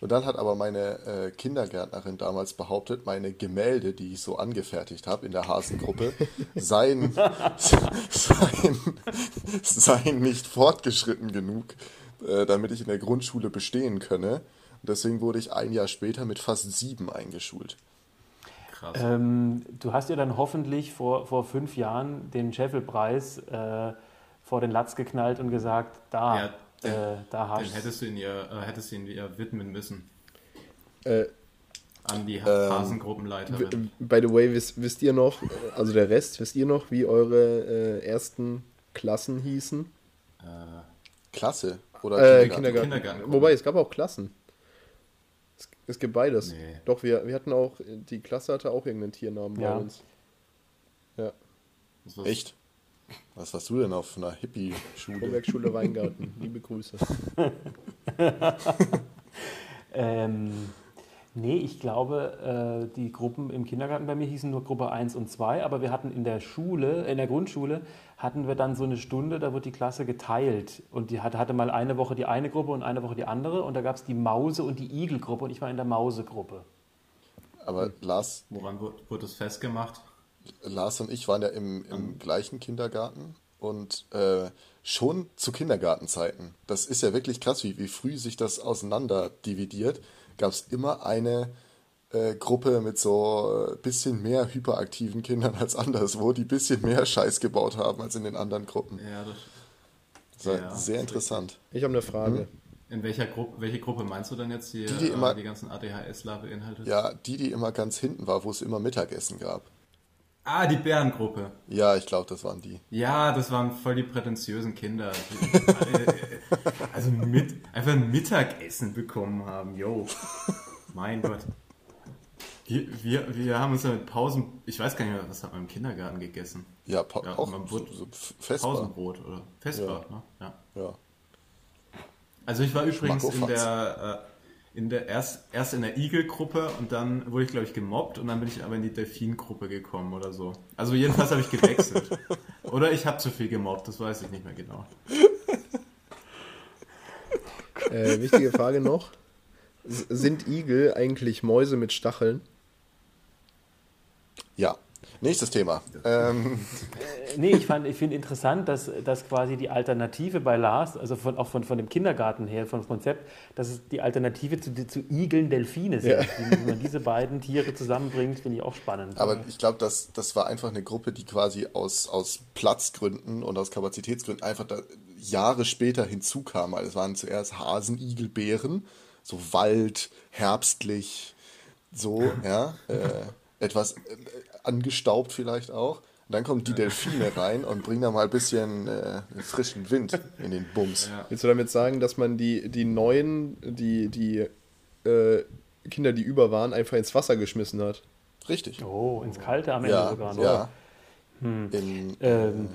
Speaker 4: Und dann hat aber meine äh, Kindergärtnerin damals behauptet, meine Gemälde, die ich so angefertigt habe in der Hasengruppe, (laughs) seien, seien, seien nicht fortgeschritten genug, äh, damit ich in der Grundschule bestehen könne. Und deswegen wurde ich ein Jahr später mit fast sieben eingeschult.
Speaker 2: Krass.
Speaker 5: Ähm, du hast ja dann hoffentlich vor, vor fünf Jahren den Scheffelpreis äh, vor den Latz geknallt und gesagt, da,
Speaker 2: Ja, den-
Speaker 5: äh, da hast
Speaker 2: Den hättest du ihn ihr, äh, hättest du ihn ihr widmen müssen.
Speaker 3: Äh,
Speaker 2: An die
Speaker 4: Ähm,
Speaker 2: Hasengruppenleiterin.
Speaker 3: by the way, wisst, wisst ihr noch, also der Rest, wisst ihr noch, wie eure äh, ersten Klassen hießen?
Speaker 4: Klasse oder
Speaker 3: Äh,
Speaker 4: Kindergarten?
Speaker 3: Kindergarten.
Speaker 2: Kindergarten.
Speaker 3: Wobei, es gab auch Klassen. Es, gibt beides.
Speaker 2: Nee.
Speaker 3: Doch, wir, wir hatten auch, die Klasse hatte auch irgendeinen Tiernamen
Speaker 5: Ja.
Speaker 3: bei uns. Ja,
Speaker 2: war-
Speaker 4: Echt? Was warst du denn auf einer Hippie-Schule?
Speaker 3: Vorwerkschule (laughs) Weingarten. Liebe Grüße. (laughs)
Speaker 5: Ähm, nee, ich glaube, äh, die Gruppen im Kindergarten bei mir hießen nur Gruppe 1 und 2, aber wir hatten in der Schule, in der Grundschule, hatten wir dann so eine Stunde, da wird die Klasse geteilt. Und die hatte, mal eine Woche die eine Gruppe und eine Woche die andere. Und da gab es die Mause- und die Igelgruppe und ich war in der Mausegruppe.
Speaker 4: Aber Lars,
Speaker 2: Woran wurde, wurde es festgemacht?
Speaker 4: Lars und ich waren ja im, im gleichen Kindergarten und äh, schon zu Kindergartenzeiten. Das ist ja wirklich krass, wie, wie früh sich das auseinander dividiert. Gab es immer eine äh, Gruppe mit so ein bisschen mehr hyperaktiven Kindern als anderswo, die ein bisschen mehr Scheiß gebaut haben als in den anderen Gruppen.
Speaker 2: Ja, das,
Speaker 4: Das war
Speaker 2: Ja,
Speaker 4: sehr
Speaker 2: das ist
Speaker 4: interessant.
Speaker 3: Ich habe eine Frage.
Speaker 2: In welcher Gruppe, welche Gruppe meinst du denn jetzt hier,
Speaker 4: die, die, immer,
Speaker 2: die ganzen ADHSler beinhaltet?
Speaker 4: Ja, die, die immer ganz hinten war, wo es immer Mittagessen gab.
Speaker 2: Ah, die Bärengruppe.
Speaker 4: Ja, ich glaube, das waren die.
Speaker 2: Ja, das waren voll die prätentiösen Kinder. (laughs) also mit, einfach ein Mittagessen bekommen haben, yo. Mein Gott. Wir, wir, wir haben uns ja mit Pausen, ich weiß gar nicht mehr, was hat man im Kindergarten gegessen?
Speaker 4: Ja, pa ja auch so, so
Speaker 2: Pausenbrot oder Festbrot,
Speaker 4: ja.
Speaker 2: ne? Ja.
Speaker 4: ja.
Speaker 2: Also ich war übrigens in der, äh, in der erst, erst in der Igel-Gruppe und dann wurde ich, glaube ich, gemobbt und dann bin ich aber in die Delfin-Gruppe gekommen oder so. Also jedenfalls habe ich gewechselt. (laughs) oder ich habe zu viel gemobbt, das weiß ich nicht mehr genau.
Speaker 3: Äh, wichtige Frage noch. Sind Igel eigentlich Mäuse mit Stacheln?
Speaker 4: Ja. Nächstes Thema. Ähm.
Speaker 5: Äh, nee, ich, ich finde interessant, dass, dass quasi die Alternative bei Lars, also von, auch von, von dem Kindergarten her, vom Konzept, dass es die Alternative zu, zu Igeln Delfine sind. Ja. Wie man diese beiden Tiere zusammenbringt, finde ich auch spannend.
Speaker 4: Aber ich glaube, das, das war einfach eine Gruppe, die quasi aus, aus Platzgründen und aus Kapazitätsgründen einfach Jahre später hinzukam. Also es waren zuerst Hasen, Igel, Bären, so Wald, herbstlich, so, ja. Äh, etwas äh, angestaubt vielleicht auch. Und dann kommen die Delfine rein und bringen da mal ein bisschen äh, frischen Wind in den Bums.
Speaker 3: Ja. Willst du damit sagen, dass man die, die neuen, die, die äh, Kinder, die über waren, einfach ins Wasser geschmissen hat?
Speaker 4: Richtig.
Speaker 5: Oh, ins Kalte am Ende
Speaker 4: ja,
Speaker 5: sogar noch.
Speaker 4: Ja.
Speaker 5: Hm. In, ähm,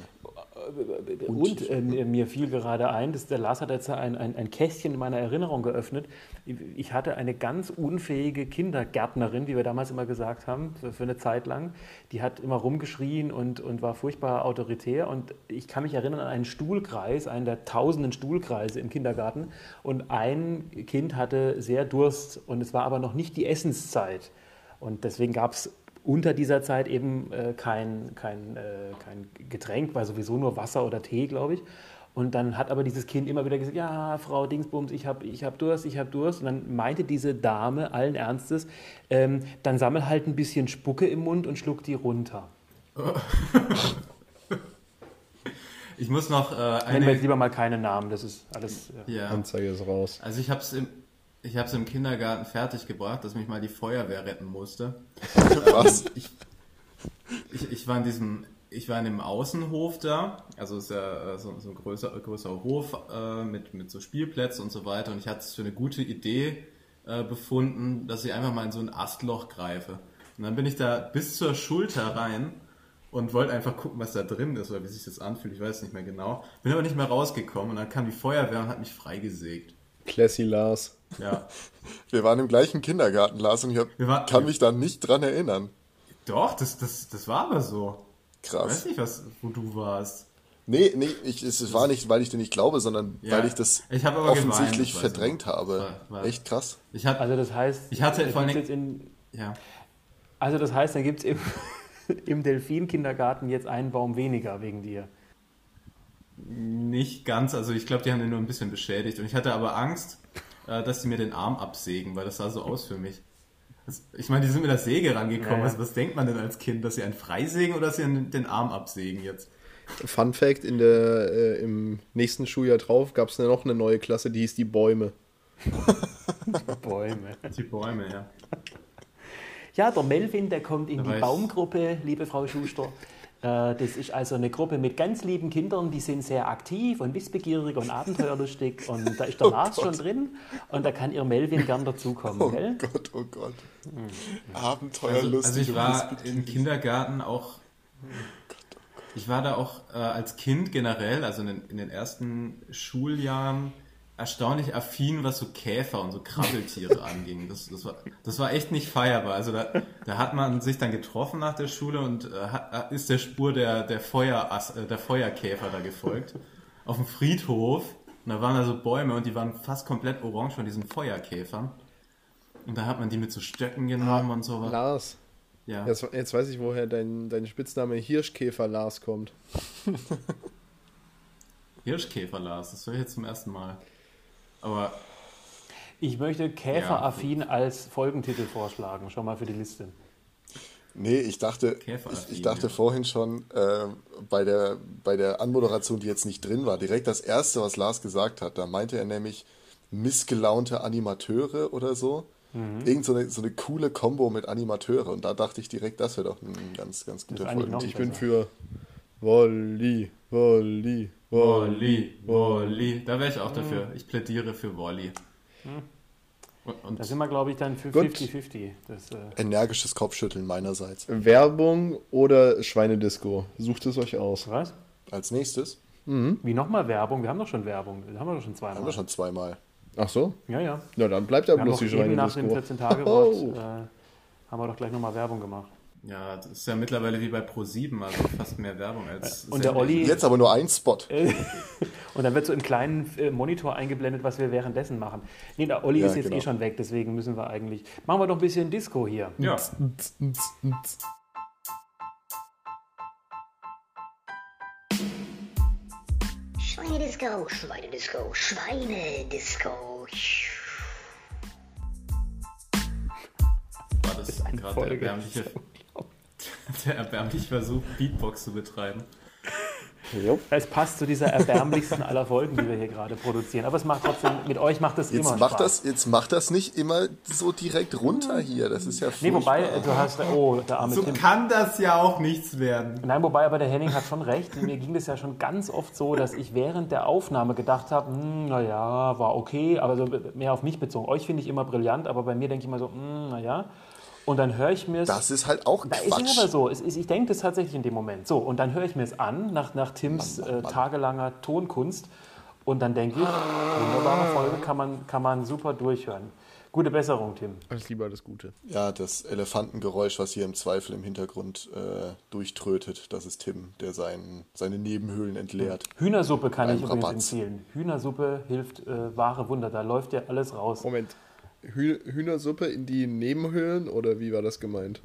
Speaker 5: und, und äh, mir fiel gerade ein, dass der Lars hat jetzt ein, ein, ein, Kästchen in meiner Erinnerung geöffnet. Ich hatte eine ganz unfähige Kindergärtnerin, wie wir damals immer gesagt haben, für, für eine Zeit lang. Die hat immer rumgeschrien und, und war furchtbar autoritär. Und ich kann mich erinnern an einen Stuhlkreis, einen der tausenden Stuhlkreise im Kindergarten. Und ein Kind hatte sehr Durst und es war aber noch nicht die Essenszeit. Und deswegen gab es unter dieser Zeit eben äh, kein, kein, äh, kein Getränk, weil sowieso nur Wasser oder Tee, glaube ich. Und dann hat aber dieses Kind immer wieder gesagt, ja, Frau Dingsbums, ich habe ich hab Durst, ich habe Durst. Und dann meinte diese Dame allen Ernstes, ähm, dann sammel halt ein bisschen Spucke im Mund und schluck die runter.
Speaker 2: Ich muss noch äh,
Speaker 5: eine... Nennen wir jetzt lieber mal keine Namen, das ist alles...
Speaker 3: Ja. ja. Anzeige ist raus.
Speaker 2: Also ich habe es im, ich habe es im Kindergarten fertiggebracht, dass mich mal die Feuerwehr retten musste. Was? Ich, ich, ich, war in diesem, ich war in dem Außenhof da, also ist ja äh, so, so ein größer, größerer Hof äh, mit, mit so Spielplätzen und so weiter. Und ich hatte es für eine gute Idee äh, befunden, dass ich einfach mal in so ein Astloch greife. Und dann bin ich da bis zur Schulter rein und wollte einfach gucken, was da drin ist oder wie sich das anfühlt. Ich weiß nicht mehr genau. Bin aber nicht mehr rausgekommen und dann kam die Feuerwehr und hat mich freigesägt.
Speaker 3: Classy Lars.
Speaker 2: Ja. (laughs)
Speaker 4: Wir waren im gleichen Kindergarten, Lars, und ich hab, waren, kann mich da nicht dran erinnern.
Speaker 2: Doch, das, das, das war aber so.
Speaker 4: Krass.
Speaker 2: Ich weiß nicht, was, wo du warst.
Speaker 4: Nee, nee, ich, es war nicht, weil ich dir nicht glaube, sondern ja, weil ich das
Speaker 2: ich
Speaker 4: offensichtlich geweint, verdrängt habe. War, war Echt krass.
Speaker 5: Ich hatte, also das heißt,
Speaker 2: ich hatte vor allem in,
Speaker 5: ja. Also das heißt, da gibt es im, (laughs) im Delfin-Kindergarten jetzt einen Baum weniger wegen dir.
Speaker 2: Nicht ganz, also ich glaube, die haben den nur ein bisschen beschädigt. Und ich hatte aber Angst, dass sie mir den Arm absägen, weil das sah so aus für mich. Das, ich meine, die sind mit der Säge rangekommen. Ja. Was, was, denkt man denn als Kind, dass sie einen freisägen oder dass sie den Arm absägen jetzt?
Speaker 3: Fun Fact: in der, äh, Im nächsten Schuljahr drauf gab es noch eine neue Klasse, die hieß die Bäume.
Speaker 5: die Bäume.
Speaker 2: Die Bäume, ja.
Speaker 5: Ja, der Melvin, der kommt in da die Baumgruppe, liebe Frau Schuster. Äh, das ist also eine Gruppe mit ganz lieben Kindern, die sind sehr aktiv und wissbegierig und abenteuerlustig. (laughs) Und da ist der oh Lars Gott. schon drin und da kann ihr Melvin gern dazukommen.
Speaker 4: Oh
Speaker 5: gell?
Speaker 4: Gott, oh Gott. Mhm. Abenteuerlustig.
Speaker 2: Also, also ich war im Kindergarten auch. Ich war da auch äh, als Kind generell, also in den, in den ersten Schuljahren, erstaunlich affin, was so Käfer und so Krabbeltiere (laughs) anging. Das, das, war, das war echt nicht feierbar. Also da, da hat man sich dann getroffen nach der Schule und äh, hat, ist der Spur der, der, Feuer, äh, der Feuerkäfer da gefolgt. Auf dem Friedhof. Und da waren da so Bäume und die waren fast komplett orange von diesen Feuerkäfern. Und da hat man die mit so Stöcken genommen ah, und so.
Speaker 3: Lars. Ja. Jetzt, jetzt weiß ich, woher dein, dein Spitzname Hirschkäfer Lars kommt. (laughs)
Speaker 2: Hirschkäfer Lars, das höre ich jetzt zum ersten Mal. Aber.
Speaker 5: Ich möchte Käferaffin ja, als Folgentitel vorschlagen, schon mal für die Liste.
Speaker 4: Nee, ich dachte, ich, ich, dachte ja. vorhin schon äh, bei, der, bei der Anmoderation, die jetzt nicht drin war, direkt das erste, was Lars gesagt hat, da meinte er nämlich, missgelaunte Animateure oder so. Mhm. Irgend so eine, so eine coole Combo mit Animateure. Und da dachte ich direkt, das wäre doch ein ganz, ganz guter Folge.
Speaker 3: Ich bin für Wolli, Wolli, Wolli,
Speaker 2: Wolli. Da wäre ich auch dafür. Ich plädiere für Wolli.
Speaker 5: Mhm. Und da sind wir, glaube ich, dann für 50-50. Äh
Speaker 4: Energisches Kopfschütteln meinerseits.
Speaker 3: Werbung oder Schweinedisco? Sucht es euch aus.
Speaker 5: Was?
Speaker 4: Als nächstes?
Speaker 5: Mhm. Wie nochmal Werbung? Wir haben doch schon Werbung. Das haben wir doch schon zweimal.
Speaker 4: Haben wir schon zweimal.
Speaker 3: Ach so?
Speaker 5: Ja, ja.
Speaker 3: Na, dann bleibt ja bloß die Schweinedisco.
Speaker 5: Nach dem 14-Tage-Wort oh. äh, haben wir doch gleich nochmal Werbung gemacht.
Speaker 2: Ja, das ist ja mittlerweile wie bei Pro7, also fast mehr Werbung als.
Speaker 5: Und der Olli.
Speaker 4: Jetzt aber nur ein Spot. (laughs)
Speaker 5: und dann wird so im kleinen äh, Monitor eingeblendet, was wir währenddessen machen. Nee, der Olli ja, ist jetzt eh genau. eh schon weg, deswegen müssen wir eigentlich. Machen wir doch ein bisschen Disco hier.
Speaker 2: Ja.
Speaker 6: Schweinedisco, Schweinedisco, Schweinedisco.
Speaker 2: War das gerade der erbärmliche (laughs) der erbärmliche Versuch, Beatbox zu betreiben.
Speaker 5: Es passt zu dieser erbärmlichsten aller Folgen, die wir hier gerade produzieren. Aber es macht trotzdem, mit euch macht das
Speaker 4: jetzt
Speaker 5: immer
Speaker 4: macht
Speaker 5: Spaß.
Speaker 4: Das, jetzt macht das nicht immer so direkt runter hier. Das ist ja
Speaker 5: Nee, wobei, du hast, oh, der arme
Speaker 2: So
Speaker 5: Tim.
Speaker 2: kann das ja auch nichts werden.
Speaker 5: Nein, wobei, aber der Henning hat schon recht. Mir ging das ja schon ganz oft so, dass ich während der Aufnahme gedacht habe, hm, naja, war okay, aber so mehr auf mich bezogen. Euch finde ich immer brillant, aber bei mir denke ich immer so, hm, naja. Und dann höre ich mir es.
Speaker 4: Das ist halt auch
Speaker 5: da
Speaker 4: Quatsch.
Speaker 5: Ist aber so. Es, ich denke das tatsächlich in dem Moment. So, und dann höre ich mir es an, nach, nach Tims Mann, Mann, äh, Mann. tagelanger Tonkunst. Und dann denke ich, wunderbare Folge, kann man, kann man super durchhören. Gute Besserung, Tim.
Speaker 3: Alles Liebe, alles Gute.
Speaker 4: Ja, das Elefantengeräusch, was hier im Zweifel im Hintergrund äh, durchtrötet, das ist Tim, der sein, seine Nebenhöhlen entleert.
Speaker 5: Hühnersuppe kann ich übrigens empfehlen. Hühnersuppe hilft äh, wahre Wunder. Da läuft ja alles raus.
Speaker 3: Moment, Hühnersuppe in die Nebenhöhlen oder wie war das gemeint?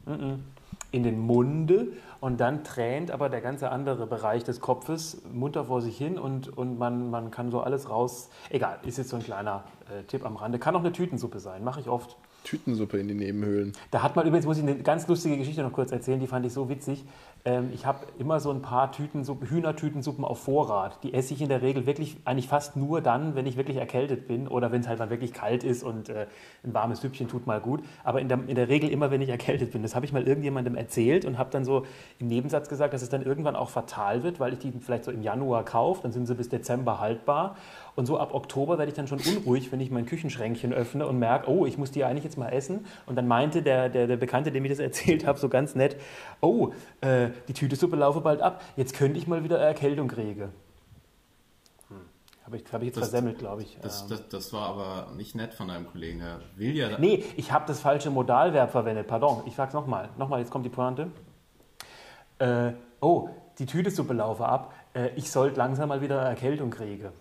Speaker 5: In den Munde und dann tränt aber der ganze andere Bereich des Kopfes munter vor sich hin und, und man, man kann so alles raus. Egal, ist jetzt so ein kleiner äh, Tipp am Rande. Kann auch eine Tütensuppe sein, mache ich oft.
Speaker 3: Tütensuppe in die Nebenhöhlen.
Speaker 5: Da hat man übrigens, muss ich eine ganz lustige Geschichte noch kurz erzählen, die fand ich so witzig. Ähm, ich habe immer so ein paar Tütensuppen, Hühnertütensuppen auf Vorrat. Die esse ich in der Regel wirklich eigentlich fast nur dann, wenn ich wirklich erkältet bin oder wenn es halt mal wirklich kalt ist und äh, ein warmes Süppchen tut mal gut. Aber in der, in der Regel immer, wenn ich erkältet bin. Das habe ich mal irgendjemandem erzählt und habe dann so im Nebensatz gesagt, dass es dann irgendwann auch fatal wird, weil ich die vielleicht so im Januar kaufe, dann sind sie bis Dezember haltbar. Und so ab Oktober werde ich dann schon unruhig, wenn ich mein Küchenschränkchen öffne und merke, oh, ich muss die eigentlich jetzt mal essen. Und dann meinte der, der, der Bekannte, dem ich das (laughs) erzählt habe, so ganz nett, oh, äh, die Tütesuppe laufe bald ab. Jetzt könnte ich mal wieder Erkältung kriegen. Habe ich, hab ich jetzt das, versemmelt, glaube ich.
Speaker 2: Das, ähm. das, das, war aber nicht nett von deinem Kollegen. Er will ja.
Speaker 5: Nee, ich habe das falsche Modalverb verwendet. Pardon, ich sag's nochmal. Nochmal, jetzt kommt die Pointe. Äh, oh, die Tütesuppe laufe ab. Äh, ich sollte langsam mal wieder Erkältung kriegen.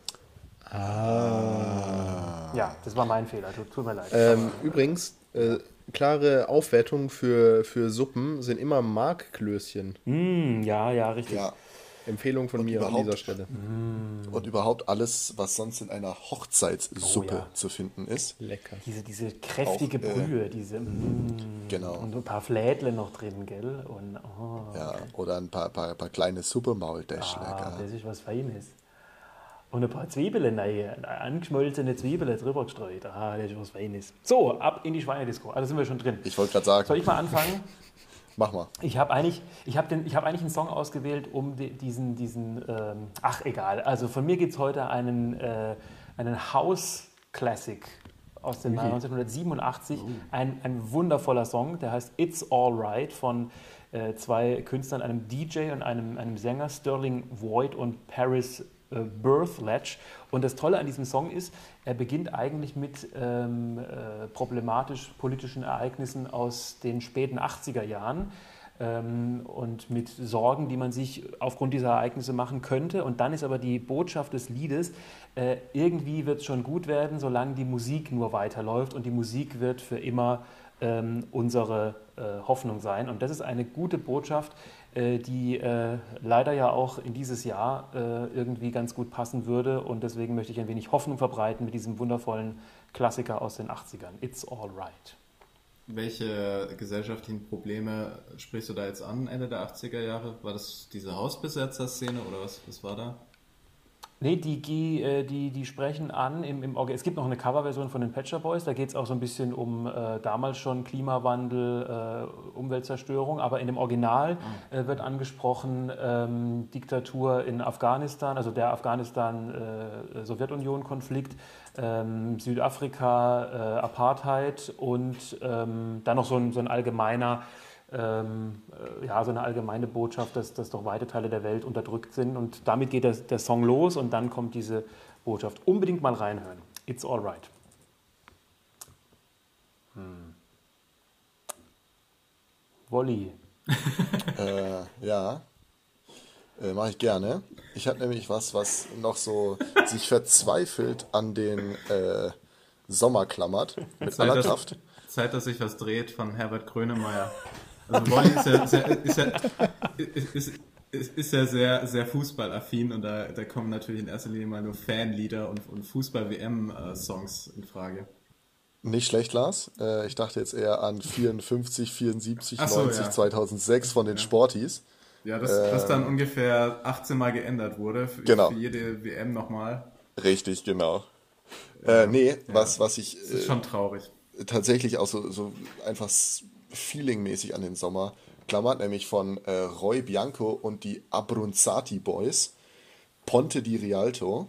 Speaker 3: Ah.
Speaker 5: Ja, das war mein Fehler. Tut, tut mir leid.
Speaker 3: Ähm, übrigens, äh, klare Aufwertung für, für Suppen sind immer Markklößchen.
Speaker 5: Mm, ja, ja, richtig. Ja.
Speaker 3: Empfehlung von und mir an dieser Stelle.
Speaker 4: Mm. Und überhaupt alles, was sonst in einer Hochzeitssuppe oh, ja. zu finden ist.
Speaker 3: Lecker.
Speaker 5: Diese, diese kräftige Auch, äh, Brühe, diese. Mm,
Speaker 4: genau.
Speaker 5: Und ein paar Flädle noch drin, gell? Und,
Speaker 4: oh, ja, oder ein paar, paar, paar kleine Suppemaultäschle.
Speaker 5: Ah, das ist was Feines. Und ein paar Zwiebeln, nein, angeschmolzene Zwiebeln drüber gestreut. Ah, das ist was Feines. So, ab in die Schweinedisco. Also sind wir schon drin.
Speaker 4: Ich wollte gerade sagen.
Speaker 5: Soll ich mal anfangen? (laughs)
Speaker 4: Mach mal.
Speaker 5: Ich habe eigentlich, ich hab hab eigentlich einen Song ausgewählt, um die, diesen, diesen ähm, ach egal. Also von mir gibt es heute einen, äh, einen House-Classic aus dem Jahr 1987. Uh. Ein, ein wundervoller Song, der heißt It's Alright von äh, zwei Künstlern, einem DJ und einem, einem Sänger, Sterling Void und Paris äh, Birth Ledge. Und das Tolle an diesem Song ist, er beginnt eigentlich mit ähm, äh, problematisch politischen Ereignissen aus den späten 80er Jahren ähm, und mit Sorgen, die man sich aufgrund dieser Ereignisse machen könnte. Und dann ist aber die Botschaft des Liedes, äh, irgendwie wird es schon gut werden, solange die Musik nur weiterläuft und die Musik wird für immer ähm, unsere äh, Hoffnung sein. Und das ist eine gute Botschaft, die äh, leider ja auch in dieses Jahr äh, irgendwie ganz gut passen würde. Und deswegen möchte ich ein wenig Hoffnung verbreiten mit diesem wundervollen Klassiker aus den 80ern. It's All Right.
Speaker 2: Welche gesellschaftlichen Probleme sprichst du da jetzt an, Ende der 80er Jahre? War das diese Hausbesetzer-Szene oder was, was war da?
Speaker 5: Nee, die, die, äh, die, die sprechen an im, im Es gibt noch eine Coverversion von den Patcher Boys, da geht es auch so ein bisschen um äh, damals schon Klimawandel, äh, Umweltzerstörung, aber in dem Original ah. äh, wird angesprochen ähm, Diktatur in Afghanistan, also der Afghanistan-Sowjetunion-Konflikt, äh, ähm, Südafrika, äh, Apartheid und ähm, dann noch so ein, so ein allgemeiner ähm, äh, ja, so eine allgemeine Botschaft, dass, dass doch weite Teile der Welt unterdrückt sind. Und damit geht der, der Song los und dann kommt diese Botschaft. Unbedingt mal reinhören. It's alright. Hm. Wolli. (laughs)
Speaker 4: äh, ja, äh, mache ich gerne. Ich habe nämlich was, was noch so sich verzweifelt an den äh, Sommer klammert. Mit
Speaker 2: Zeit, aller Kraft. Zeit, dass sich was dreht von Herbert Grönemeyer. Also Wolli ist ja, sehr, ist ja, ist, ist, ist ja sehr, sehr fußballaffin und da, da kommen natürlich in erster Linie mal nur Fanlieder und, und Fußball-WM-Songs in Frage.
Speaker 4: Nicht schlecht, Lars. Äh, ich dachte jetzt eher an 54, 74, so, 90, ja. 2006 von den ja. Sporties.
Speaker 2: Ja, das, äh, das dann ungefähr 18 Mal geändert wurde. Für, genau. für jede WM nochmal.
Speaker 4: Richtig, genau. Ja, äh, nee, was, was ich.
Speaker 2: Das ist schon traurig.
Speaker 4: Tatsächlich auch so, so einfach feelingmäßig an den Sommer klammert, nämlich von äh, Roy Bianco und die Abronzati Boys. Ponte di Rialto,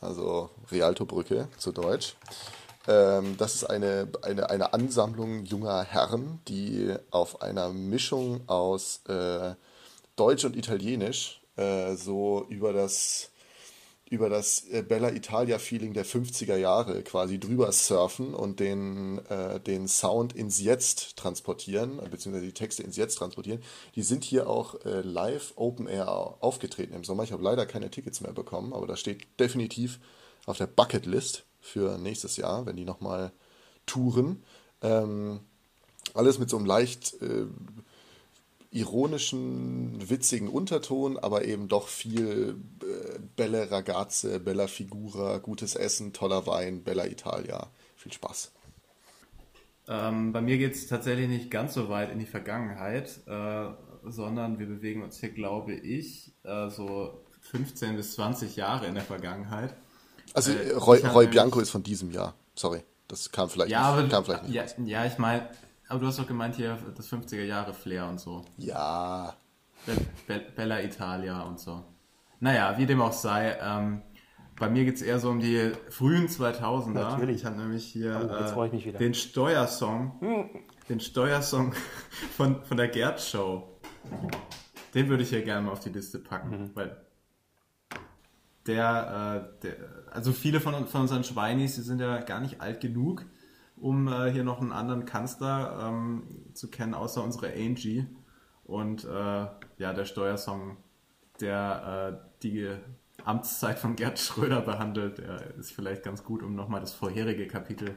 Speaker 4: also Rialto-Brücke zu Deutsch. Ähm, das ist eine, eine, eine Ansammlung junger Herren, die auf einer Mischung aus äh, Deutsch und Italienisch äh, so über das über das äh, Bella Italia-Feeling der 50er Jahre quasi drüber surfen und den, äh, den Sound ins Jetzt transportieren, beziehungsweise die Texte ins Jetzt transportieren. Die sind hier auch äh, live Open Air aufgetreten im Sommer. Ich habe leider keine Tickets mehr bekommen, aber das steht definitiv auf der Bucketlist für nächstes Jahr, wenn die nochmal touren. Ähm, alles mit so einem leicht äh, ironischen, witzigen Unterton, aber eben doch viel äh, Belle Ragazze, Bella Figura, gutes Essen, toller Wein, Bella Italia. Viel Spaß.
Speaker 2: Ähm, bei mir geht es tatsächlich nicht ganz so weit in die Vergangenheit, äh, sondern wir bewegen uns hier, glaube ich, äh, so 15 bis 20 Jahre in der Vergangenheit.
Speaker 4: Also äh, Roy, Roy Bianco ist von diesem Jahr. Sorry, das kam vielleicht
Speaker 2: ja, nicht. Aber, kam vielleicht nicht ja, ja, ich meine, aber du hast doch gemeint hier das 50er Jahre Flair und so.
Speaker 4: Ja.
Speaker 2: Be Be Bella Italia und so. Naja, wie dem auch sei. Ähm, bei mir geht es eher so um die frühen 2000er. Natürlich. Ich habe nämlich hier oh, äh, den Steuersong, hm. den Steuersong von, von der Gerd Show. Den würde ich hier gerne mal auf die Liste packen, mhm. weil der, äh, der, also viele von, von unseren Schweinis, die sind ja gar nicht alt genug um äh, hier noch einen anderen Kanzler ähm, zu kennen, außer unsere Angie. Und äh, ja, der Steuersong, der äh, die Amtszeit von Gerd Schröder behandelt, der ist vielleicht ganz gut, um nochmal das vorherige Kapitel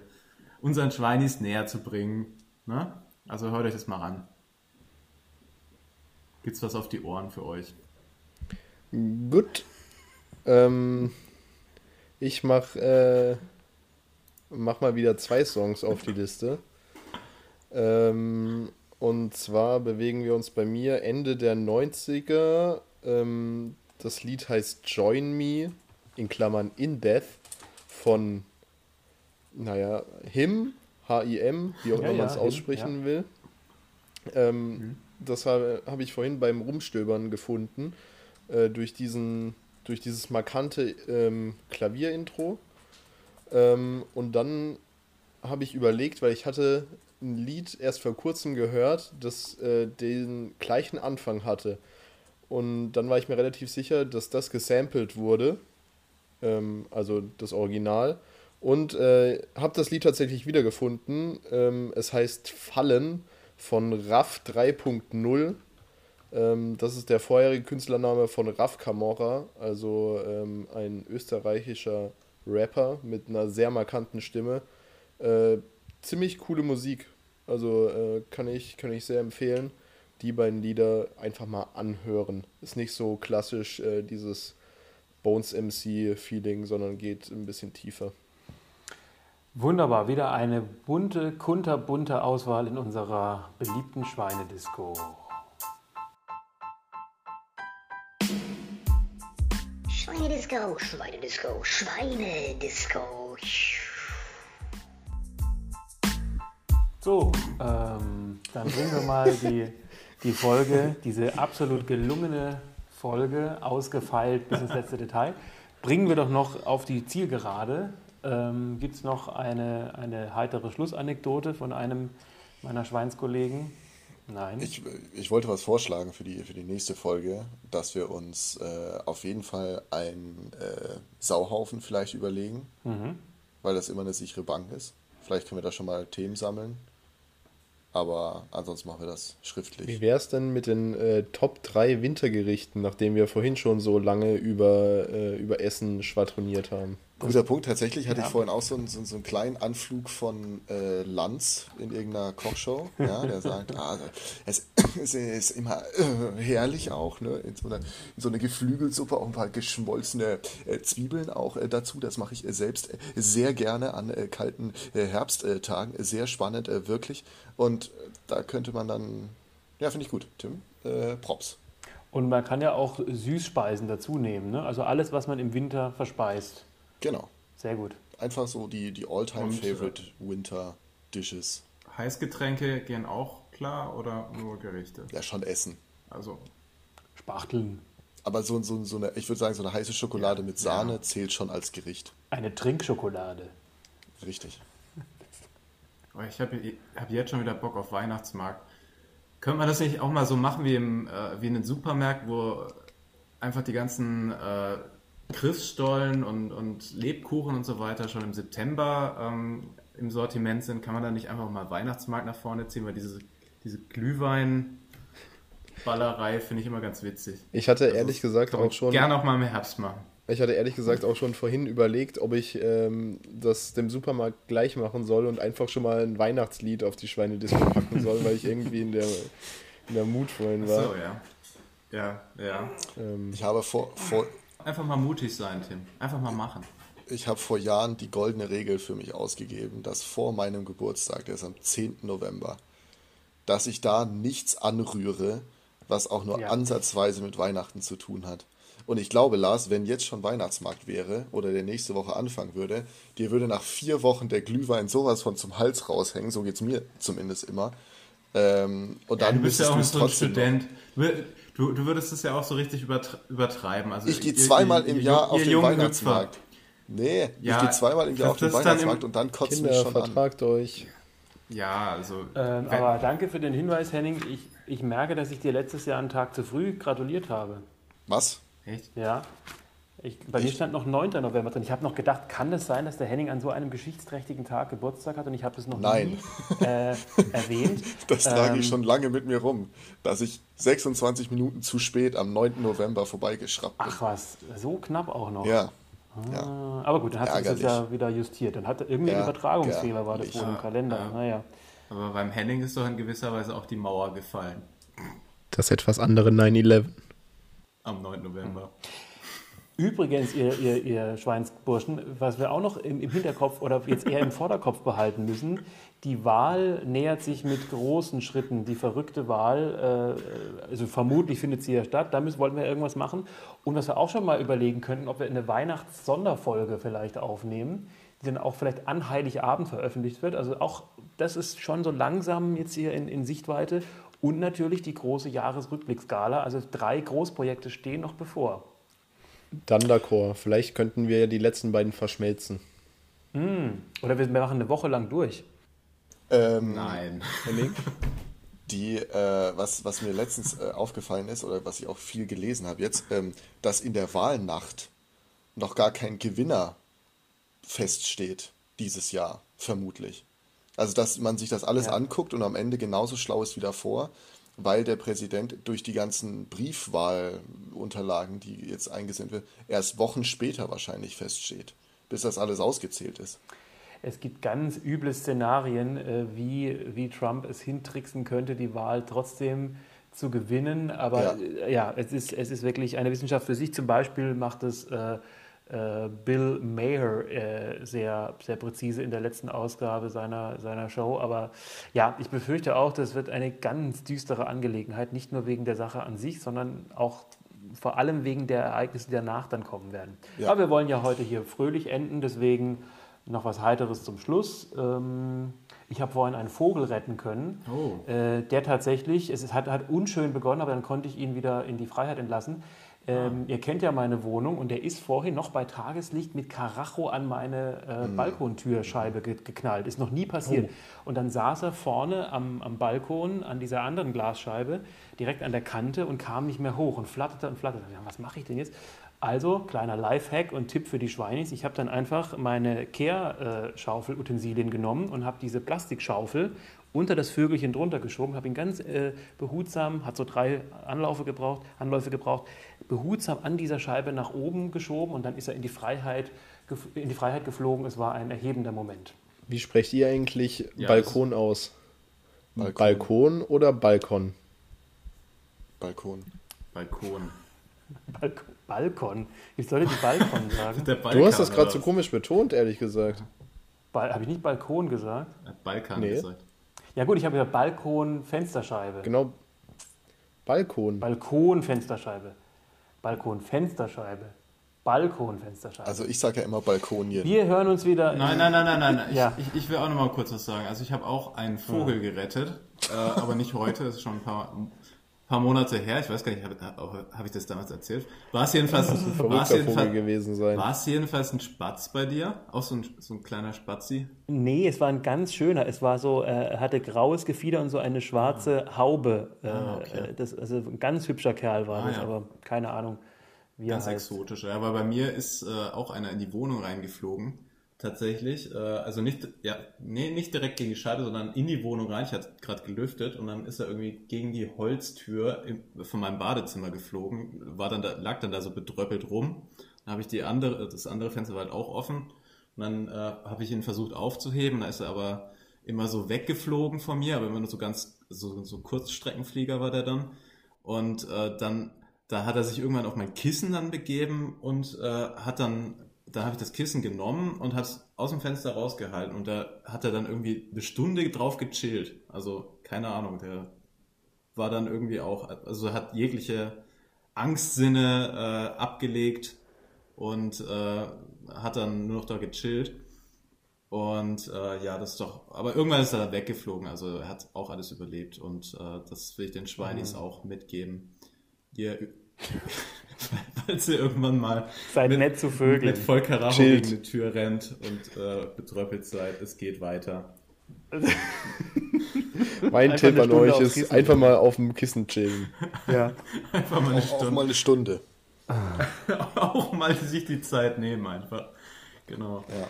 Speaker 2: unseren Schweinis näher zu bringen. Ne? Also hört euch das mal an. Gibt's was auf die Ohren für euch?
Speaker 3: Gut. Ähm, ich mache äh, mach mal wieder zwei Songs auf die Liste. Ähm, und zwar bewegen wir uns bei mir Ende der 90er. Ähm, das Lied heißt Join Me, in Klammern In Death, von, naja, Him, H-I-M, wie auch immer ja, man es ja, aussprechen ja. will. Ähm, mhm. Das habe hab ich vorhin beim Rumstöbern gefunden, äh, durch, diesen, durch dieses markante ähm, Klavierintro. Ähm, und dann habe ich überlegt, weil ich hatte ein Lied erst vor kurzem gehört, das äh, den gleichen Anfang hatte. Und dann war ich mir relativ sicher, dass das gesampelt wurde, ähm, also das Original. Und äh, habe das Lied tatsächlich wiedergefunden. Ähm, es heißt Fallen von RAF 3.0. Ähm, das ist der vorherige Künstlername von Raf Camorra, also ähm, ein österreichischer Rapper mit einer sehr markanten Stimme. Äh, ziemlich coole Musik. Also äh, kann, ich, kann ich sehr empfehlen. Die beiden Lieder einfach mal anhören. Ist nicht so klassisch äh, dieses Bones MC-Feeling, sondern geht ein bisschen tiefer.
Speaker 5: Wunderbar, wieder eine bunte, kunterbunte Auswahl in unserer beliebten Schweinedisco.
Speaker 6: Schweinedisco, Schweinedisco, Schweinedisco.
Speaker 5: So, ähm, dann bringen wir mal die, die Folge, diese absolut gelungene Folge, ausgefeilt bis ins letzte Detail, bringen wir doch noch auf die Zielgerade. Ähm, Gibt es noch eine, eine heitere Schlussanekdote von einem meiner Schweinskollegen? Nein.
Speaker 4: Ich, ich wollte was vorschlagen für die, für die nächste Folge, dass wir uns äh, auf jeden Fall einen äh, Sauhaufen vielleicht überlegen, mhm. weil das immer eine sichere Bank ist. Vielleicht können wir da schon mal Themen sammeln. Aber ansonsten machen wir das schriftlich.
Speaker 3: Wie wäre es denn mit den äh, Top 3 Wintergerichten, nachdem wir vorhin schon so lange über, äh, über Essen schwadroniert haben?
Speaker 4: Guter Punkt. Tatsächlich hatte ja. ich vorhin auch so einen, so, so einen kleinen Anflug von äh, Lanz in irgendeiner Kochshow, ja, der sagt, ah, es, es ist immer äh, herrlich auch, ne? in, so einer, in so eine Geflügelsuppe auch ein paar geschmolzene äh, Zwiebeln auch äh, dazu. Das mache ich äh, selbst äh, sehr gerne an kalten Herbsttagen. Sehr spannend, wirklich. Und da könnte man dann, ja, finde ich gut, Tim, Props.
Speaker 5: Und man kann ja auch Süßspeisen dazu nehmen, ne? also alles, was man im Winter verspeist.
Speaker 4: Genau.
Speaker 5: Sehr gut.
Speaker 4: Einfach so die, die All-Time-Favorite Winter-Dishes.
Speaker 2: Heißgetränke gehen auch klar oder nur Gerichte?
Speaker 4: Ja, schon Essen.
Speaker 2: Also.
Speaker 5: Spachteln.
Speaker 4: Aber so, so, so eine, ich würde sagen, so eine heiße Schokolade ja, mit Sahne ja. zählt schon als Gericht.
Speaker 5: Eine Trinkschokolade.
Speaker 4: Richtig. (laughs)
Speaker 2: Ich habe hab jetzt schon wieder Bock auf Weihnachtsmarkt. Könnte man das nicht auch mal so machen wie, im, äh, wie in den Supermärkten, wo einfach die ganzen äh, Christstollen und, und Lebkuchen und so weiter schon im September ähm, im Sortiment sind, kann man da nicht einfach mal Weihnachtsmarkt nach vorne ziehen, weil diese, diese Glühweinballerei finde ich immer ganz witzig.
Speaker 3: Ich hatte also ehrlich gesagt auch schon.
Speaker 2: Gerne auch mal im Herbst machen.
Speaker 3: Ich hatte ehrlich gesagt auch schon vorhin überlegt, ob ich ähm, das dem Supermarkt gleich machen soll und einfach schon mal ein Weihnachtslied auf die Schweinedisco packen soll, weil ich irgendwie in der, in der Mut vorhin war.
Speaker 2: Ach so, ja. Ja, ja.
Speaker 4: Ähm, ich habe vor, vor,
Speaker 2: Einfach mal mutig sein, Tim. Einfach mal machen.
Speaker 4: Ich habe vor Jahren die goldene Regel für mich ausgegeben, dass vor meinem Geburtstag, der ist am 10. November, dass ich da nichts anrühre, was auch nur ja. ansatzweise mit Weihnachten zu tun hat. Und ich glaube, Lars, wenn jetzt schon Weihnachtsmarkt wäre oder der nächste Woche anfangen würde, dir würde nach vier Wochen der Glühwein sowas von zum Hals raushängen, so geht es mir zumindest immer. Ähm, und ja, dann
Speaker 2: du bist ja auch so ein Student. Noch. Du, du würdest es ja auch so richtig übertreiben. Also
Speaker 4: ich gehe zweimal im Jahr ihr, auf den Weihnachtsmarkt. Hüpfer. Nee, ja, ich gehe zweimal im Jahr auf den Weihnachtsmarkt und dann kotzt
Speaker 3: Kinder, mich schon vertragt an. euch.
Speaker 2: Ja, also.
Speaker 5: Ähm, aber danke für den Hinweis, Henning. Ich, ich merke, dass ich dir letztes Jahr einen Tag zu früh gratuliert habe.
Speaker 4: Was?
Speaker 2: Echt?
Speaker 5: Ja. Ich, bei mir stand noch 9. November drin. Ich habe noch gedacht, kann es sein, dass der Henning an so einem geschichtsträchtigen Tag Geburtstag hat und ich habe das noch
Speaker 4: Nein.
Speaker 5: nie äh, erwähnt. (laughs)
Speaker 4: Das trage ähm, ich schon lange mit mir rum, dass ich 26 Minuten zu spät am 9. November vorbeigeschraubt
Speaker 5: bin. Ach was, so knapp auch noch.
Speaker 4: Ja.
Speaker 5: Ah, ja. Aber gut, dann hat sich das ja wieder justiert. Dann hat irgendwie ja, Übertragungsfehler war das wohl im Kalender. Ja. Naja.
Speaker 2: Aber beim Henning ist doch in gewisser Weise auch die Mauer gefallen.
Speaker 3: Das etwas andere 9-11.
Speaker 2: Am 9. November.
Speaker 5: Übrigens, ihr, ihr, ihr Schweinsburschen, was wir auch noch im, im, Hinterkopf oder jetzt eher im Vorderkopf behalten müssen, die Wahl nähert sich mit großen Schritten. Die verrückte Wahl, äh, also vermutlich findet sie ja statt, da wollten wir irgendwas machen. Und was wir auch schon mal überlegen könnten, ob wir eine Weihnachts-Sonderfolge vielleicht aufnehmen, die dann auch vielleicht an Heiligabend veröffentlicht wird. Also auch das ist schon so langsam jetzt hier in, in Sichtweite. Und natürlich die große Jahresrückblicksgala. Also drei Großprojekte stehen noch bevor.
Speaker 3: D'accord. Vielleicht könnten wir ja die letzten beiden verschmelzen.
Speaker 5: Mm. Oder wir machen eine Woche lang durch.
Speaker 4: Ähm,
Speaker 2: Nein. (laughs)
Speaker 4: Die, äh, was, was mir letztens äh, aufgefallen ist, oder was ich auch viel gelesen habe jetzt, ähm, dass in der Wahlnacht noch gar kein Gewinner feststeht dieses Jahr, vermutlich. Also, dass man sich das alles ja. anguckt und am Ende genauso schlau ist wie davor weil der Präsident durch die ganzen Briefwahlunterlagen, die jetzt eingesendet werden, erst Wochen später wahrscheinlich feststeht, bis das alles ausgezählt ist.
Speaker 5: Es gibt ganz üble Szenarien, äh, wie, wie Trump es hintricksen könnte, die Wahl trotzdem zu gewinnen. Aber ja, äh, ja es, ist, es ist wirklich eine Wissenschaft für sich. Zum Beispiel macht es äh, äh, Bill Maher äh, sehr, sehr präzise in der letzten Ausgabe seiner, seiner Show. Aber ja, ich befürchte auch, das wird eine ganz düstere Angelegenheit, nicht nur wegen der Sache an sich, sondern auch vor allem wegen der Ereignisse, die danach dann kommen werden. Ja. Aber wir wollen ja heute hier fröhlich enden, deswegen noch was Heiteres zum Schluss. Ähm, ich habe vorhin einen Vogel retten können, oh. äh, der tatsächlich, es hat, hat unschön begonnen, aber dann konnte ich ihn wieder in die Freiheit entlassen. Ähm, ihr kennt ja meine Wohnung und der ist vorhin noch bei Tageslicht mit Karacho an meine äh, mhm. Balkontürscheibe ge geknallt. Ist noch nie passiert. Oh. Und dann saß er vorne am, am Balkon an dieser anderen Glasscheibe, direkt an der Kante und kam nicht mehr hoch und flatterte und flatterte. Ja, was mache ich denn jetzt? Also, kleiner Lifehack und Tipp für die Schweinis. Ich habe dann einfach meine Kehrschaufelutensilien genommen und habe diese Plastikschaufel unter das Vögelchen drunter geschoben, habe ihn ganz äh, behutsam, hat so drei Anläufe gebraucht, Anläufe gebraucht, behutsam an dieser Scheibe nach oben geschoben und dann ist er in die Freiheit, in die Freiheit geflogen. Es war ein erhebender Moment.
Speaker 3: Wie sprecht ihr eigentlich ja, Balkon aus? Balkon. Balkon oder Balkon?
Speaker 4: Balkon.
Speaker 2: Balkon.
Speaker 5: Balkon. Balkon. Ich sollte die Balkon (laughs) sagen.
Speaker 3: du hast das gerade so komisch betont, ehrlich gesagt.
Speaker 5: Habe ich nicht Balkon gesagt?
Speaker 2: Balkan nee. gesagt.
Speaker 5: Ja gut, ich habe ja Balkon, Fensterscheibe.
Speaker 3: Genau. Balkon.
Speaker 5: Balkon, Fensterscheibe. Balkon, Fensterscheibe. Balkon, Fensterscheibe.
Speaker 4: Also ich sage ja immer Balkonien.
Speaker 5: Wir hören uns wieder.
Speaker 2: Nein, nein, nein, nein, nein. ja. ich, ich, will auch noch mal kurz was sagen. Also ich habe auch einen Vogel gerettet, äh, aber nicht heute, das ist schon ein paar paar Monate her, ich weiß gar nicht, habe hab ich das damals erzählt? War es jedenfalls, war es jedenfalls, gewesen sein. War es jedenfalls ein Spatz bei dir? Auch so ein, so ein kleiner Spatzi?
Speaker 5: Nee, es war ein ganz schöner. Es war so, äh, er hatte graues Gefieder und so eine schwarze ah. Haube. Äh, ah, okay. das, also ein ganz hübscher Kerl war ah, das, ja. aber keine Ahnung.
Speaker 2: Wie ganz exotisch, ja. Aber bei mir ist äh, auch einer in die Wohnung reingeflogen tatsächlich. Äh, also nicht, ja, nee, nicht direkt gegen die Scheibe, sondern in die Wohnung rein. Ich hatte gerade gelüftet und dann ist er irgendwie gegen die Holztür im, von meinem Badezimmer geflogen, war dann da, lag dann da so bedröppelt rum. Dann habe ich die andere, das andere Fenster war halt auch offen. Und dann äh, habe ich ihn versucht aufzuheben, da ist er aber immer so weggeflogen von mir, aber immer nur so ganz, so, so Kurzstreckenflieger war der dann. Und äh, dann, da hat er sich irgendwann auf mein Kissen dann begeben und äh, hat dann da habe ich das Kissen genommen und habe es aus dem Fenster rausgehalten und da hat er dann irgendwie eine Stunde drauf gechillt. Also keine Ahnung, der war dann irgendwie auch, also hat jegliche Angstsinne äh, abgelegt und äh, hat dann nur noch da gechillt. Und äh, ja, das ist doch, aber irgendwann ist er dann weggeflogen, also er hat auch alles überlebt und äh, das will ich den Schweinis mhm. auch mitgeben. Ihr (laughs) (laughs) falls ihr irgendwann mal
Speaker 5: seid mit, nett zu Vögeln.
Speaker 2: mit voll Karacho gegen die Tür rennt und äh, betröppelt seid. Es geht weiter. (laughs)
Speaker 3: mein einfach Tipp an euch ist einfach mal auf dem Kissen chillen.
Speaker 5: Ja. (laughs)
Speaker 4: einfach mal eine Stunde. Auch mal eine Stunde.
Speaker 2: auch mal sich die Zeit nehmen einfach. Genau.
Speaker 3: Ja.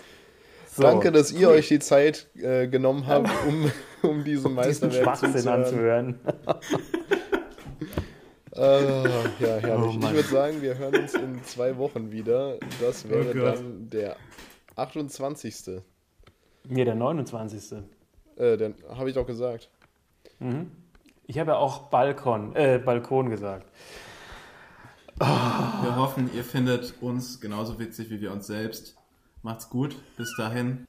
Speaker 3: So, Danke, dass ihr cool. euch die Zeit äh, genommen habt, um, um diesen Meisterwerk
Speaker 5: zu anzuhören.
Speaker 3: Uh, ja, herrlich. Oh, ich würde sagen, wir hören uns in zwei Wochen wieder. Das oh wäre oh dann der 28.
Speaker 5: Nee, der 29.
Speaker 3: Äh, den habe ich doch gesagt.
Speaker 5: Mhm. Ich habe ja auch Balkon, äh, Balkon gesagt.
Speaker 2: Oh. Wir hoffen, ihr findet uns genauso witzig wie wir uns selbst. Macht's gut. Bis dahin.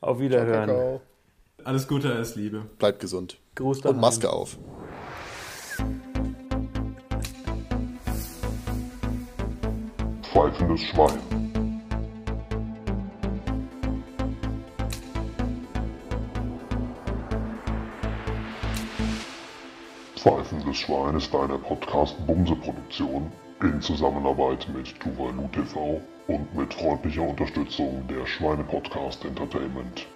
Speaker 5: Auf Wiederhören. Ciao,
Speaker 2: alles Gute, alles Liebe.
Speaker 4: Bleibt gesund.
Speaker 5: Gruß
Speaker 4: Und Maske auf.
Speaker 1: Pfeifendes Schwein. Pfeifendes Schwein ist eine Podcast-Bumse-Produktion in Zusammenarbeit mit Tuvalu TV und mit freundlicher Unterstützung der Schweine-Podcast Entertainment.